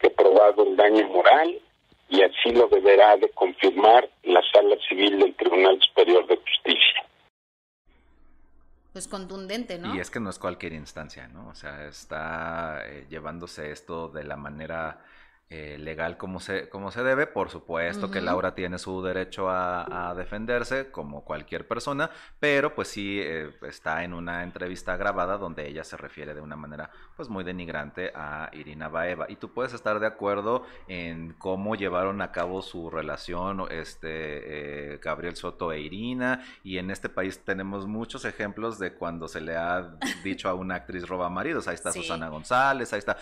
que probado el daño moral y así lo deberá de confirmar la Sala Civil del Tribunal Superior de Justicia. Pues contundente, ¿no? Y es que no es cualquier instancia, ¿no? O sea, está eh, llevándose esto de la manera eh, legal como se, como se debe. Por supuesto que Laura tiene su derecho a, defenderse como cualquier persona, pero pues sí eh, está en una entrevista grabada donde ella se refiere de una manera pues muy denigrante a Irina Baeva. Y tú puedes estar de acuerdo en cómo llevaron a cabo su relación este eh, Gabriel Soto e Irina. Y en este país tenemos muchos ejemplos de cuando se le ha dicho a una actriz roba maridos. Ahí está Susana González, ahí está,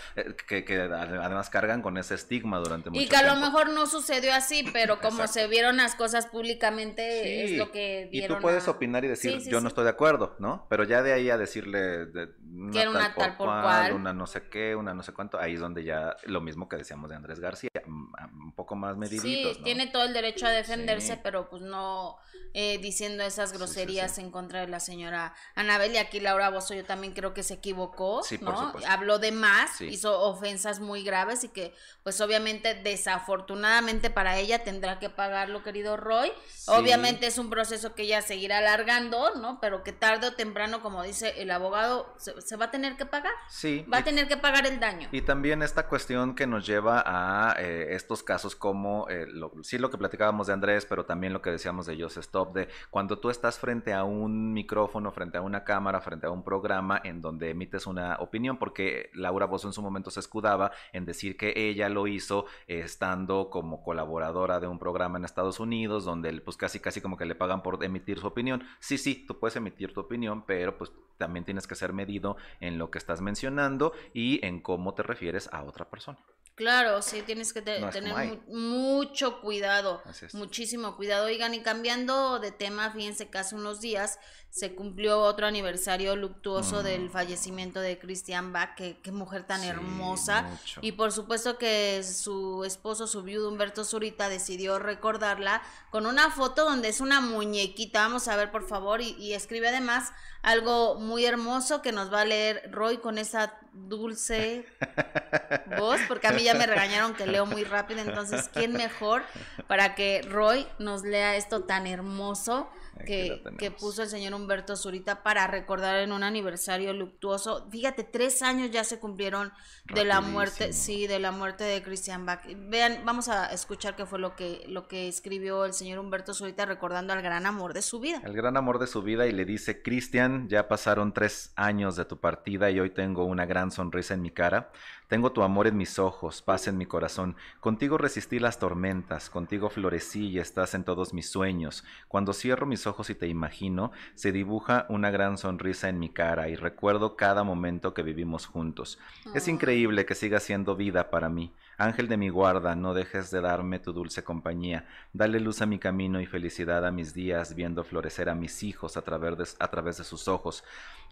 que, que además cargan con ese estigma durante mucho tiempo. Y que a lo mejor no sucedió así, pero como se vieron las cosas públicamente, es lo que Y tú puedes opinar y decir, yo no estoy de acuerdo, ¿no? Pero ya de ahí a decirle una, que una tal, por cual, una no sé qué, una no sé cuánto, ahí es donde ya lo mismo que decíamos de Andrés García, un poco más mediditos, Sí, tiene todo el derecho a defenderse, pero pues no eh, diciendo esas groserías en contra de la señora Anabel. Y aquí Laura Bozo yo también creo que se equivocó, ¿no? Habló de más, hizo ofensas muy graves y que pues obviamente desafortunadamente para ella tendrá que pagarlo, querido Roy. Obviamente es un proceso que ella seguirá alargando, ¿no? Pero que tarde o temprano, como dice el abogado, se, va a tener que pagar. Sí. Va a tener que pagar el daño. Y también esta cuestión que nos lleva a eh, estos casos como, eh, lo, sí lo que platicábamos de Andrés, pero también lo que decíamos de Joseph Stop, de cuando tú estás frente a un micrófono, frente a una cámara, frente a un programa en donde emites una opinión, porque Laura Bozo en su momento se escudaba en decir que ella lo hizo estando como colaboradora de un programa en Estados Unidos, donde pues casi casi como que le pagan por emitir su opinión. Sí, sí, tú puedes emitir tu opinión, pero pues también tienes que ser medido en lo que estás mencionando y en cómo te refieres a otra persona. Claro, sí, tienes que tener mucho cuidado, muchísimo cuidado. Oigan, y cambiando de tema, fíjense que hace unos días se cumplió otro aniversario luctuoso del mm. fallecimiento de Christian Bach, qué, mujer tan hermosa. Y por supuesto que su esposo, su viudo Humberto Zurita, decidió recordarla con una foto donde es una muñequita. Vamos a ver, por favor, y, y escribe además algo muy hermoso que nos va a leer Roy con esa dulce voz, porque a mí ya me regañaron que leo muy rápido, entonces, ¿quién mejor para que Roy nos lea esto tan hermoso? Que, que, puso el señor Humberto Zurita para recordar en un aniversario luctuoso. Fíjate, tres años ya se cumplieron de la muerte, sí, de la muerte de Christian Bach. Vean, vamos a escuchar qué fue lo que, lo que escribió el señor Humberto Zurita recordando al gran amor de su vida. El gran amor de su vida y le dice, Cristian, ya pasaron tres años de tu partida y hoy tengo una gran sonrisa en mi cara. Tengo tu amor en mis ojos, paz en mi corazón. Contigo resistí las tormentas, contigo florecí y estás en todos mis sueños. Cuando cierro mis ojos y te imagino, se dibuja una gran sonrisa en mi cara y recuerdo cada momento que vivimos juntos. Es increíble que sigas siendo vida para mí. Ángel de mi guarda, no dejes de darme tu dulce compañía. Dale luz a mi camino y felicidad a mis días, viendo florecer a mis hijos a través de, de sus ojos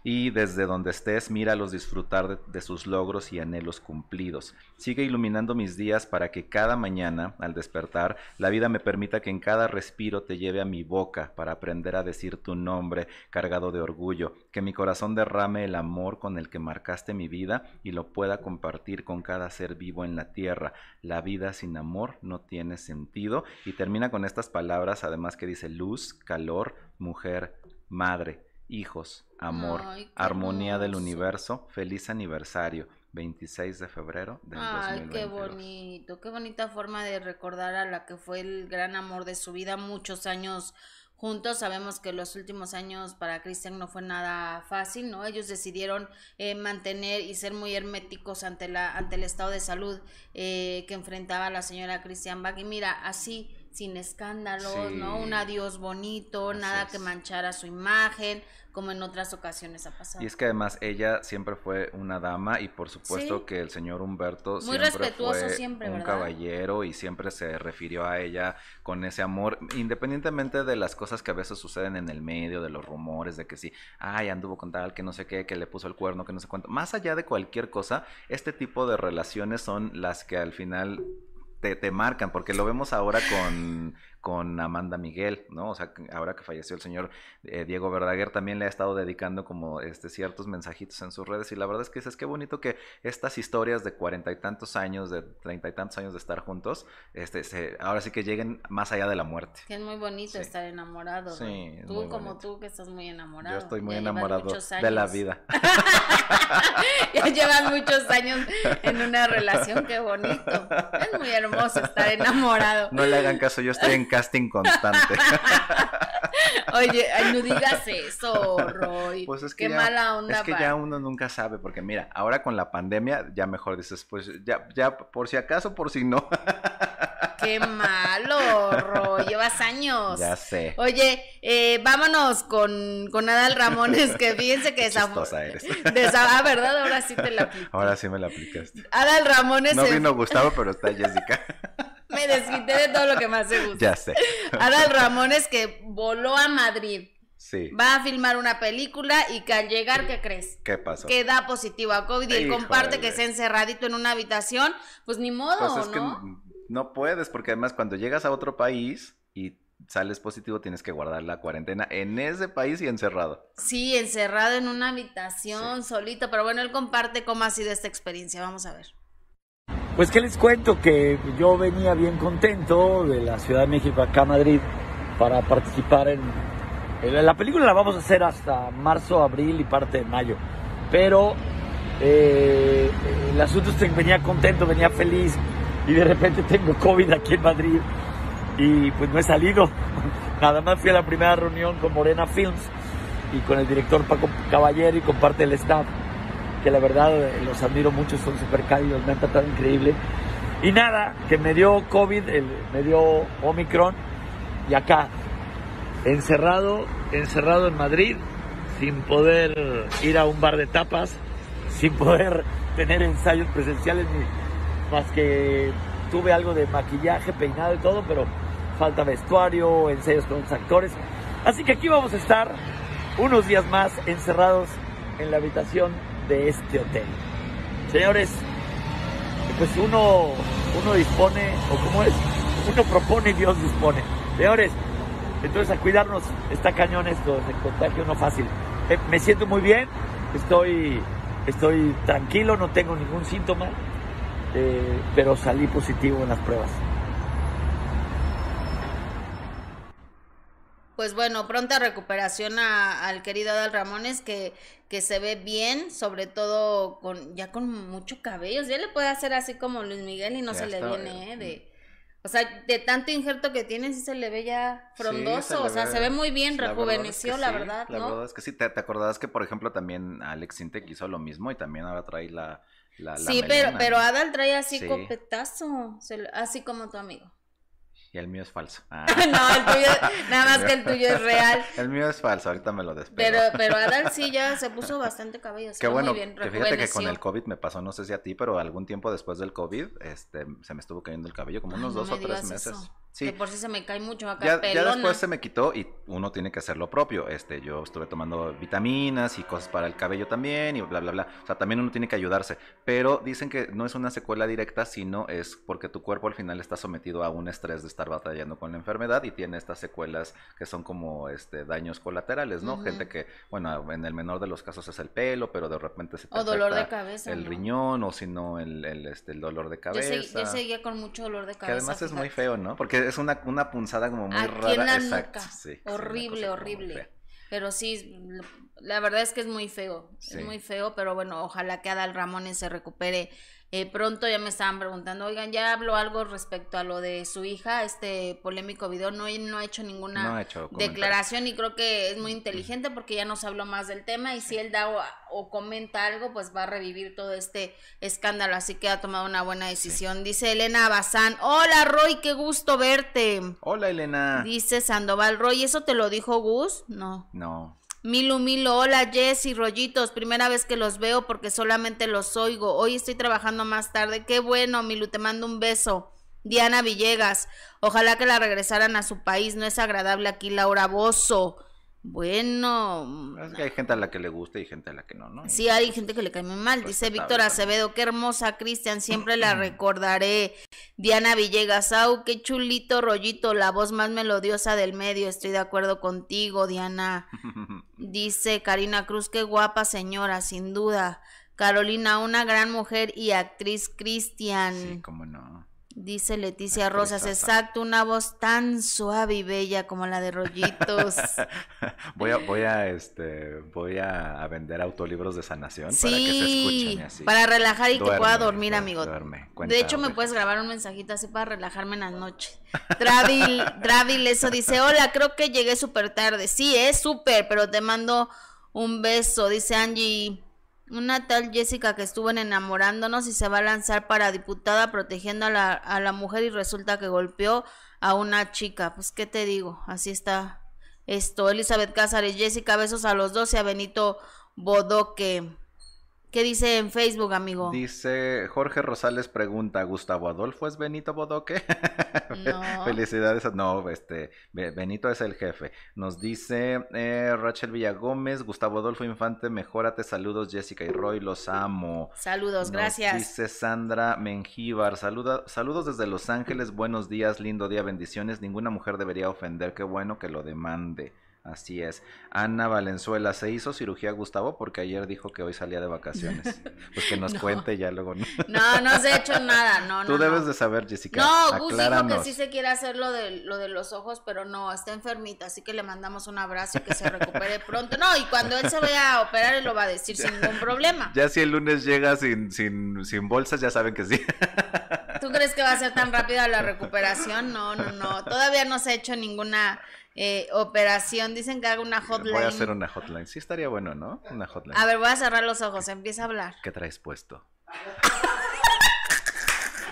y desde donde estés míralos disfrutar de, sus logros y anhelos cumplidos. Sigue iluminando mis días para que cada mañana, al despertar, la vida me permita que en cada respiro te lleve a mi boca para aprender a decir tu nombre cargado de orgullo, que mi corazón derrame el amor con el que marcaste mi vida y lo pueda compartir con cada ser vivo en la tierra. La vida sin amor no tiene sentido. Y termina con estas palabras además que dice luz, calor, mujer, madre hijos, amor, armonía del universo, feliz aniversario. 26 de febrero del Ay, qué bonito, qué bonita forma de recordar a la que fue el gran amor de su vida, muchos años juntos. Sabemos que los últimos años para Cristian no fue nada fácil, ¿no? Ellos decidieron eh, mantener y ser muy herméticos ante, la, ante el estado de salud eh, que enfrentaba la señora Cristian Bach. Y mira, así sin escándalos, ¿no? Un adiós bonito, nada que manchara su imagen, como en otras ocasiones ha pasado. Y es que además ella siempre fue una dama y por supuesto que el señor Humberto siempre fue un caballero y siempre se refirió a ella con ese amor, independientemente de las cosas que a veces suceden en el medio, de los rumores de que sí, ay, anduvo con tal, que no sé qué, que le puso el cuerno, que no sé cuánto. Más allá de cualquier cosa, este tipo de relaciones son las que al final te, te, marcan, porque lo vemos ahora con, con Amanda Miguel, ¿no? O sea, ahora que falleció el señor eh, Diego Verdaguer, también le ha estado dedicando como este, ciertos mensajitos en sus redes y la verdad es que es qué bonito que estas historias de cuarenta y tantos años, de treinta y tantos años de estar juntos, este, se, ahora sí que lleguen más allá de la muerte. Que es muy bonito estar enamorado. Sí, tú como tú que estás muy enamorado. Yo estoy muy enamorado de la vida. ya llevan muchos años en una relación, qué bonito. Es muy hermoso estar enamorado. No le hagan caso, yo estoy en casting constante. Oye, no digas eso, Roy. Pues es que Qué mala onda. Es que ya uno nunca sabe, porque mira, ahora con la pandemia ya mejor dices, pues ya, ya por si acaso, por si no. Qué malo, Roy. Llevas años. Ya sé. Oye, eh, vámonos con, con Adal Ramones, que fíjense que esa. eres. ah, ¿verdad? Ahora sí te la apliqué. Ahora sí me la aplicaste. Adal Ramones. No vino Gustavo, pero está Jessica. Me desquité de todo lo que más se gusta. Ya sé. Adal Ramones que voló a Madrid. Sí. Va a filmar una película y que al llegar, ¿qué crees? ¿Qué pasó? Que da positivo a COVID y él comparte que se encerradito en una habitación. Pues ni modo, pues es ¿no? Que no puedes, porque además cuando llegas a otro país y sales positivo, tienes que guardar la cuarentena en ese país y encerrado. Sí, encerrado en una habitación, solito. Pero bueno, él comparte cómo ha sido esta experiencia. Vamos a ver. Pues que les cuento que yo venía bien contento de la Ciudad de México acá a Madrid para participar en, la película la vamos a hacer hasta marzo, abril y parte de mayo. Pero eh, el asunto es que venía contento, venía feliz y de repente tengo COVID aquí en Madrid y pues no he salido. Nada más fui a la primera reunión con Morena Films y con el director Paco Caballero y con parte del staff que la verdad eh, los admiro mucho, son súper cálidos, me han tratado increíble. Y nada, que me dio COVID, me dio Omicron y acá, encerrado, encerrado en Madrid, sin poder ir a un bar de tapas, sin poder tener ensayos presenciales, ni, más que tuve algo de maquillaje, peinado y todo, pero falta vestuario, ensayos con los actores. Así que aquí vamos a estar unos días más encerrados en la habitación de este hotel. Señores, pues uno, uno dispone, o como es, uno propone y Dios dispone. Señores, entonces a cuidarnos, está cañón esto, de contagio no fácil. Eh, me siento muy bien, estoy, estoy tranquilo, no tengo ningún síntoma, eh, pero salí positivo en las pruebas. Pues bueno, pronta recuperación al querido Adal Ramones que, que se ve bien, sobre todo con ya con mucho cabello. Ya le puede hacer así como Luis Miguel y no se le viene, ¿eh? De, o sea, de tanto injerto que tiene, sí se le ve ya frondoso. o sea, se ve muy bien, rejuveneció, la verdad. La verdad es que sí. ¿Te, te acordabas que, por ejemplo, también Alex Sintek hizo lo mismo y también ahora trae la. la, sí, pero, pero Adal trae así copetazo, así como tu amigo. Y el mío es falso. Ah. no, el tuyo, nada más que el tuyo es real. El mío es falso, ahorita me lo despido. Pero, pero Adal sí ya se puso bastante cabello. Qué bueno, que fíjate que con el COVID me pasó, no sé si a ti, pero algún tiempo después del COVID, este, se me estuvo cayendo el cabello, como unos dos o tres meses. Sí. por si se me cae mucho acá ya, ya, después se me quitó y uno tiene que hacer lo propio. Este, yo estuve tomando vitaminas y cosas para el cabello también y bla, bla, bla. O sea, también uno tiene que ayudarse. Pero dicen que no es una secuela directa, sino es porque tu cuerpo al final está sometido a un estrés de estar batallando con la enfermedad y tiene estas secuelas que son como este, daños colaterales, ¿no? Gente que, bueno, en el menor de los casos es el pelo, pero de repente se te O dolor de cabeza. El riñón o si no el, el, este, el dolor de cabeza. Yo, seguía con mucho dolor de cabeza. Que además es muy feo, ¿no? Porque es una, una punzada como muy rara. En la Exacto, horrible, horrible. Pero sí, la verdad es que es muy feo, es muy feo, pero bueno, ojalá que Adal Ramones se recupere eh, pronto ya me estaban preguntando, oigan, ya habló algo respecto a lo de su hija, este polémico video, no, no ha hecho ninguna declaración y creo que es muy inteligente porque ya no se habló más del tema y si él da o, comenta algo, pues va a revivir todo este escándalo, así que ha tomado una buena decisión. Dice Elena Bazán, hola Roy, qué gusto verte. Hola Elena. Dice Sandoval, Roy, ¿eso te lo dijo Gus? No. No. Milu, Milu, hola Jessy, rollitos, primera vez que los veo porque solamente los oigo. Hoy estoy trabajando más tarde. Qué bueno, Milu, te mando un beso. Diana Villegas, ojalá que la regresaran a su país, no es agradable aquí Laura Bozo. Bueno. Es que hay gente a la que le gusta y gente a la que no, ¿no? Sí, hay gente que le cae muy mal. Dice Víctor Acevedo, qué hermosa Cristian, siempre la recordaré. Diana Villegas, au, qué chulito rollito, la voz más melodiosa del medio. Estoy de acuerdo contigo, Diana. Dice Karina Cruz, qué guapa señora, sin duda. Carolina, una gran mujer y actriz Cristian. Sí, cómo no. Dice Leticia Rosas, exacto, una voz tan suave y bella como la de Rollitos. voy a, voy a, este, voy a, vender autolibros de sanación para que se escuchen así. Para relajar y que pueda dormir, amigo. de hecho, me puedes grabar un mensajito así para relajarme en la noche. Travil, Travil, eso dice, hola, creo que llegué súper tarde. Sí, es súper, pero te mando un beso, dice Angie. Una tal Jessica que estuvo enamorándonos y se va a lanzar para diputada protegiendo a la, a la mujer y resulta que golpeó a una chica. Pues, ¿qué te digo? Así está esto. Elizabeth Cázares, Jessica, besos a los dos y a Benito Bodoque. ¿Qué dice en Facebook, amigo? Dice Jorge Rosales pregunta, ¿Gustavo Adolfo es Benito Bodoque? No. Felicidades. No, este, Benito es el jefe. Nos dice eh, Rachel Villagómez, Gustavo Adolfo Infante, mejórate. Saludos Jessica y Roy, los amo. Saludos, gracias. Dice Sandra Mengíbar, saluda, saludos desde Los Ángeles, buenos días, lindo día, bendiciones. Ninguna mujer debería ofender, qué bueno que lo demande. Así es. Ana Valenzuela, ¿se hizo cirugía Gustavo? Porque ayer dijo que hoy salía de vacaciones. Pues que nos cuente ya luego. No, no, no se ha hecho nada, no, Tú debes de saber, Jessica. No, Gus dijo que sí se quiere hacer lo de, lo de los ojos, pero no, está enfermita, así que le mandamos un abrazo y que se recupere pronto. No, y cuando él se vaya a operar, él lo va a decir sin ningún problema. Ya si el lunes llega sin, sin, sin bolsas, ya saben que sí. ¿Tú crees que va a ser tan rápida la recuperación? No, no, no. Todavía no se ha hecho ninguna eh, operación. Dicen que haga una hotline. Voy a hacer una hotline. Sí, estaría bueno, ¿no? Una hotline. A ver, voy a cerrar los ojos. Empieza a hablar. ¿Qué traes puesto?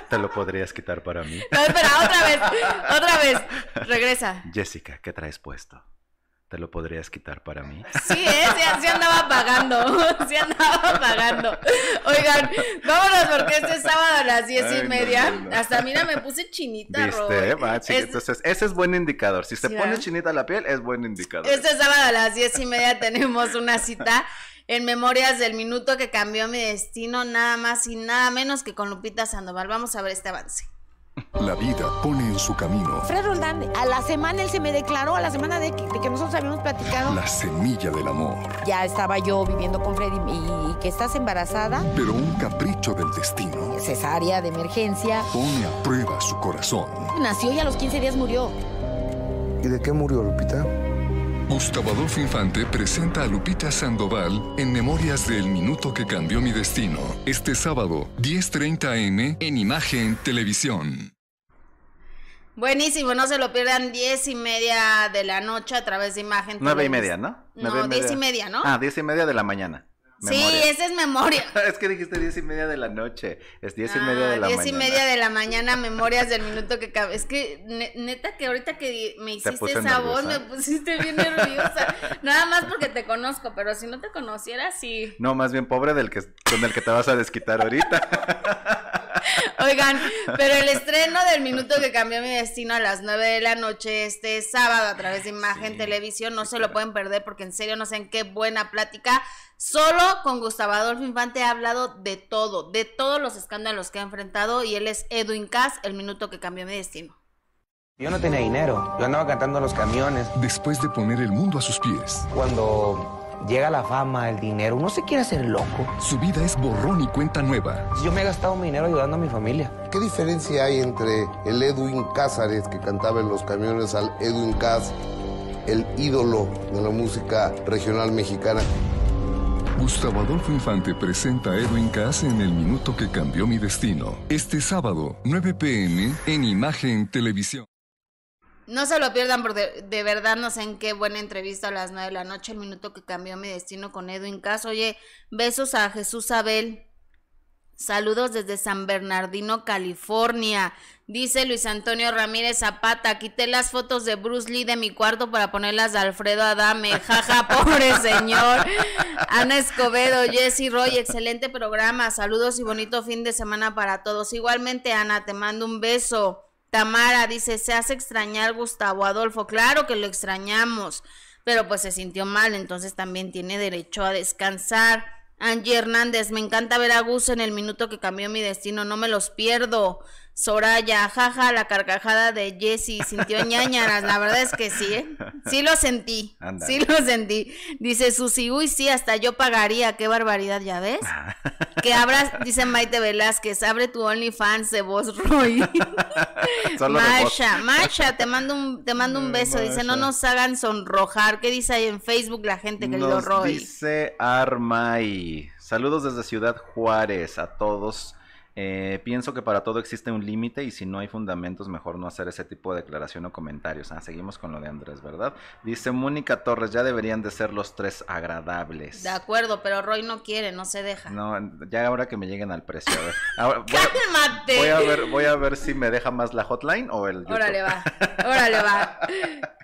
¿Te lo podrías quitar para mí? No, espera, otra vez. Otra vez. Regresa. Jessica, ¿qué traes puesto? ¿Te lo podrías quitar para mí? Sí, ¿eh? sí, andaba pagando. Sí andaba pagando. Oigan, vámonos porque este sábado a las diez y media. Hasta mira, me puse chinita, ¿Viste? Entonces, ese es buen indicador. Si se pone chinita la piel, es buen indicador. Este sábado a las diez y media tenemos una cita en Memorias del Minuto que cambió mi destino, nada más y nada menos que con Lupita Sandoval. Vamos a ver este avance. La vida pone en su camino. Fred Roldán, a la semana él se me declaró, a la semana de que, nosotros habíamos platicado. La semilla del amor. Ya estaba yo viviendo con Freddy y, que estás embarazada. Pero un capricho del destino. Cesárea de emergencia. Pone a prueba su corazón. Nació y a los 15 días murió. ¿Y de qué murió Lupita? Gustavo Adolfo Infante presenta a Lupita Sandoval en Memorias del Minuto que Cambió Mi Destino. Este sábado, 10.30 am en Imagen Televisión. Buenísimo, no se lo pierdan, diez y media de la noche a través de Imagen Nueve y media, ¿no? No, diez y media, ¿no? Ah, diez y media de la mañana. Sí, esa es memoria. es que dijiste diez y media de la noche. Es diez y media de la mañana. Diez y media de la mañana, memorias del minuto que cabe. Es que, neta, que ahorita que me hiciste esa voz, me pusiste bien nerviosa. Nada más porque te conozco, pero si no te conociera, sí. No, más bien pobre del que, con el que te vas a desquitar ahorita. Oigan, pero el estreno del minuto que cambió mi destino a las nueve de la noche este sábado a través de Imagen Televisión, no se lo pueden perder porque en serio no sé en qué buena plática Solo con Gustavo Adolfo Infante ha hablado de todo, de todos los escándalos que ha enfrentado y él es Edwin Cass, el minuto que cambió mi destino. Yo no tenía dinero, yo andaba cantando los camiones. Después de poner el mundo a sus pies. Cuando llega la fama, el dinero, uno se quiere hacer loco. Su vida es borrón y cuenta nueva. Yo me he gastado mi dinero ayudando a mi familia. ¿Qué diferencia hay entre el Edwin Cázares que cantaba en los camiones al Edwin Cass el ídolo de la música regional mexicana. Gustavo Adolfo Infante presenta a Edwin Cass en El Minuto que Cambió Mi Destino. Este sábado, 9 pm, en Imagen Televisión. No se lo pierdan porque de, verdad no sé en qué buena entrevista a las 9 de la noche, El Minuto que Cambió Mi Destino con Edwin Cass. Oye, besos a Jesús Abel. Saludos desde San Bernardino, California. Dice Luis Antonio Ramírez Zapata, quité las fotos de Bruce Lee de mi cuarto para ponerlas de Alfredo Adame. Jaja, pobre señor. Ana Escobedo, Jesse Roy, excelente programa. Saludos y bonito fin de semana para todos. Igualmente, Ana, te mando un beso. Tamara dice, se hace extrañar Gustavo Adolfo. Claro que lo extrañamos, pero pues se sintió mal, entonces también tiene derecho a descansar. Angie Hernández, me encanta ver a Gus en el minuto que cambió mi destino, no me los pierdo. Soraya, jaja, la carcajada de Jesse, sintió ñañaras, la verdad es que sí, ¿eh? Sí lo sentí, sí lo sentí. Dice Susi, uy, sí, hasta yo pagaría, qué barbaridad, ¿ya ves? que abras, dice Maite Velázquez, abre tu OnlyFans de voz, Roy. Masha, Masha, te mando un, te mando un beso, dice, no nos hagan sonrojar, ¿qué dice ahí en Facebook la gente, querido nos Roy? Dice Armay, saludos desde Ciudad Juárez a todos eh, pienso que para todo existe un límite y si no hay fundamentos, mejor no hacer ese tipo de declaración o comentarios. Ah, seguimos con lo de Andrés, ¿verdad? Dice Mónica Torres, ya deberían de ser los tres agradables. De acuerdo, pero Roy no quiere, no se deja. No, ya ahora que me lleguen al precio. A ver. Ahora, voy, ¡Cálmate! Voy a, ver, voy a ver si me deja más la hotline o el YouTube. Órale va, órale va.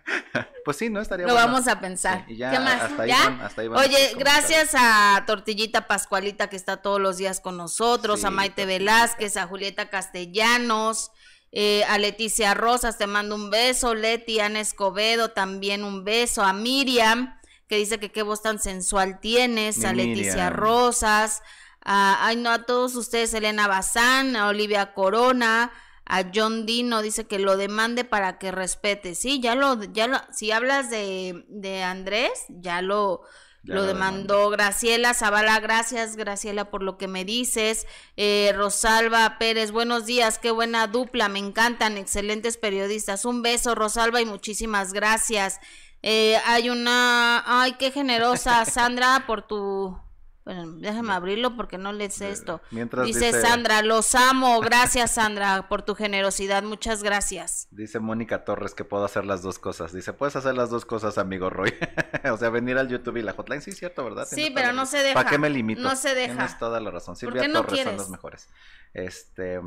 Pues sí, no estaría Lo vamos a pensar. ya, ¿Qué más? Hasta ahí ¿Ya? Van, hasta ahí van Oye, gracias a Tortillita Pascualita que está todos los días con nosotros, Sí, a Maite Tortillita. Velázquez, a Julieta Castellanos, eh, a Leticia Rosas, te mando un beso, Leti, Ana Escobedo, también un beso, a Miriam, que dice que qué voz tan sensual tienes, Mi a Leticia Miriam. Rosas, a, ay no, a todos ustedes, Elena Bazán, a Olivia Corona, a John Dino dice que lo demande para que respete. Sí, ya lo, ya lo, si hablas de, de Andrés, ya lo, Ya lo lo demandó Graciela Zavala, gracias Graciela por lo que me dices. Eh, Rosalba Pérez, buenos días, qué buena dupla, me encantan, excelentes periodistas. Un beso Rosalba y muchísimas gracias. Eh, hay una, ay, qué generosa Sandra por tu... Bueno, déjame abrirlo porque no lees esto. Mientras dice, dice- Sandra, los amo. Gracias, Sandra, por tu generosidad. Muchas gracias. Dice Mónica Torres que puedo hacer las dos cosas. Dice, puedes hacer las dos cosas, amigo Roy. o sea, venir al YouTube y la hotline. Sí, cierto, ¿verdad? Sí, pero no se deja. ¿Para qué me limito? No se deja. Tienes toda la razón. ¿Por Silvia no Torres son los mejores. Este...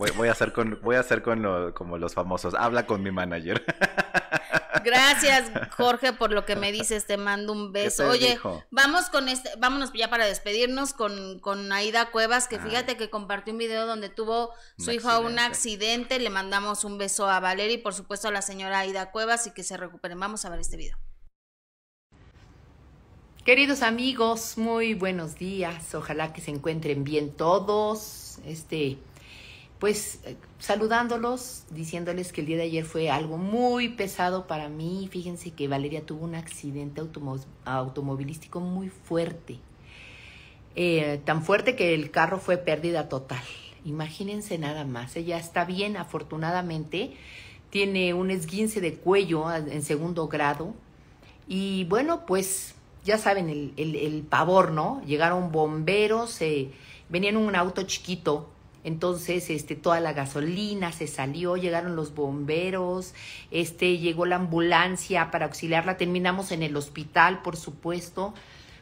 Voy, voy a hacer con, voy a hacer con lo- como los famosos. Habla con mi manager. Gracias, Jorge, por lo que me dices. Te mando un beso. Oye, dijo? vamos con este, vámonos ya para despedirnos con, con Aida Cuevas, que fíjate que compartió un video donde tuvo su Un hija un accidente. accidente. Le mandamos un beso a Valeria y por supuesto a la señora Aida Cuevas y que se recuperen. Vamos a ver este video. Queridos amigos, muy buenos días. Ojalá que se encuentren bien todos. Este, pues eh, saludándolos, diciéndoles que el día de ayer fue algo muy pesado para mí. Fíjense que Valeria tuvo un accidente automo- automovilístico muy fuerte. Eh, tan fuerte que el carro fue pérdida total. Imagínense nada más. Ella está bien, afortunadamente. Tiene un esguince de cuello en segundo grado. Y bueno, pues ya saben, el, el- el pavor, ¿no? Llegaron bomberos, eh, venían en un auto chiquito, entonces este, toda la gasolina se salió, llegaron los bomberos, este, llegó la ambulancia para auxiliarla, terminamos en el hospital, por supuesto.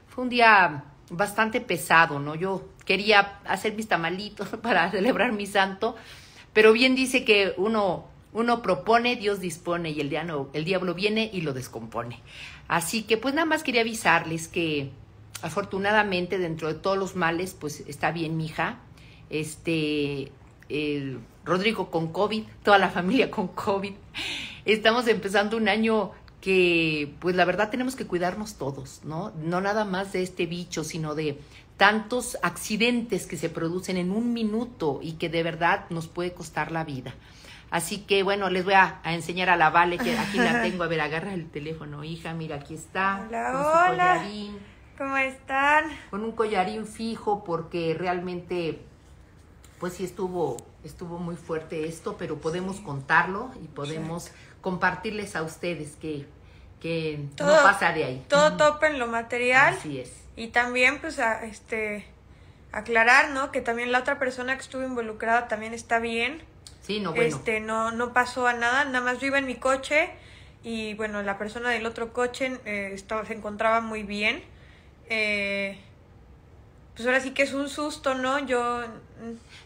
Fue un día bastante pesado, ¿no? Yo quería hacer mis tamalitos para celebrar mi santo, pero bien dice que uno, uno propone, Dios dispone y el diablo, el diablo viene y lo descompone. Así que pues nada más quería avisarles que afortunadamente dentro de todos los males pues está bien mi hija. Este, Rodrigo con COVID, toda la familia con COVID. Estamos empezando un año que pues la verdad tenemos que cuidarnos todos, ¿no? No nada más de este bicho, sino de tantos accidentes que se producen en un minuto y que de verdad nos puede costar la vida. Así que bueno, les voy a, a enseñar a la Vale, que aquí la tengo. A ver, agarra el teléfono, hija, mira, aquí está. Hola, con su hola. collarín, ¿Cómo están? con un collarín fijo porque realmente, pues sí estuvo estuvo muy fuerte esto, pero podemos contarlo y podemos compartirles a ustedes que, que no pasa de ahí. Todo topa en lo material. Así es. Y también, pues, a, este, aclarar, ¿no? Que también la otra persona que estuvo involucrada también está bien. Sí, no, bueno. Este, no, no pasó a nada, nada más yo iba en mi coche y, bueno, la persona del otro coche eh, estaba, se encontraba muy bien. Eh, pues ahora sí que es un susto, ¿no? Yo...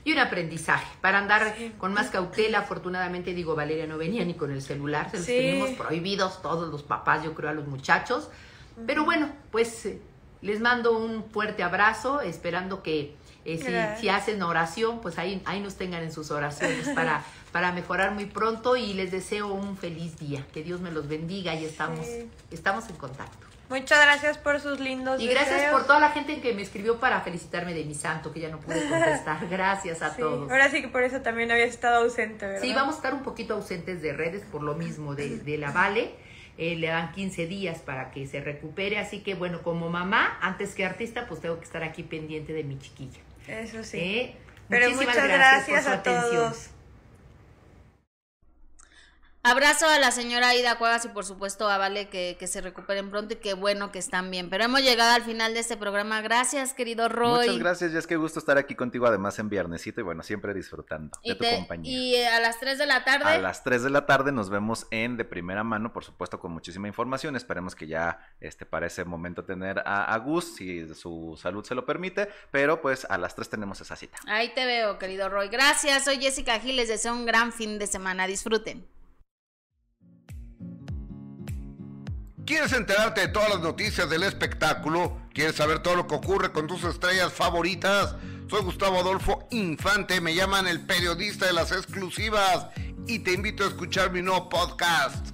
Y un aprendizaje, para andar con más cautela. Afortunadamente, digo, Valeria no venía ni con el celular, se los tenemos prohibidos todos los papás, yo creo, a los muchachos. Pero bueno, pues eh, les mando un fuerte abrazo, esperando que eh, si, hacen oración, pues ahí, ahí nos tengan en sus oraciones para, para mejorar muy pronto y les deseo un feliz día. Que Dios me los bendiga y estamos, estamos en contacto. Muchas gracias por sus lindos Y gracias por toda la gente que me escribió para felicitarme de mi santo, que ya no pude contestar. Gracias a todos. Ahora sí que por eso también había estado ausente, ¿verdad? Sí, vamos a estar un poquito ausentes de redes por lo mismo de, de la Vale. Eh, le dan 15 días para que se recupere, así que bueno, como mamá, antes que artista, pues tengo que estar aquí pendiente de mi chiquilla. Eso sí. ¿Eh? Pero muchas gracias, a todos. Abrazo a la señora Aida Cuevas y por supuesto a Vale que, se recuperen pronto y qué bueno que están bien. Pero hemos llegado al final de este programa. Gracias, querido Roy. Muchas gracias, ya es que gusto estar aquí contigo además en viernesito y bueno, siempre disfrutando de tu compañía. Y a las 3 de la tarde. A las 3 de la tarde nos vemos en De Primera Mano, por supuesto con muchísima información. Esperemos que ya este, para ese momento tener a, a Gus, si su salud se lo permite, pero pues a las 3 tenemos esa cita. Ahí te veo, querido Roy. Gracias, soy Jessica Gil, les deseo un gran fin de semana. Disfruten. ¿Quieres enterarte de todas las noticias del espectáculo? ¿Quieres saber todo lo que ocurre con tus estrellas favoritas? Soy Gustavo Adolfo Infante, me llaman el periodista de las exclusivas y te invito a escuchar mi nuevo podcast.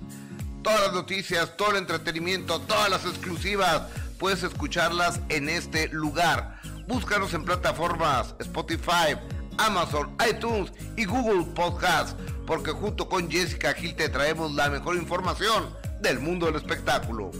Todas las noticias, todo el entretenimiento, todas las exclusivas, puedes escucharlas en este lugar. Búscanos en plataformas Spotify, Amazon, iTunes y Google Podcast, porque junto con Jessica Gil te traemos la mejor información del mundo del espectáculo.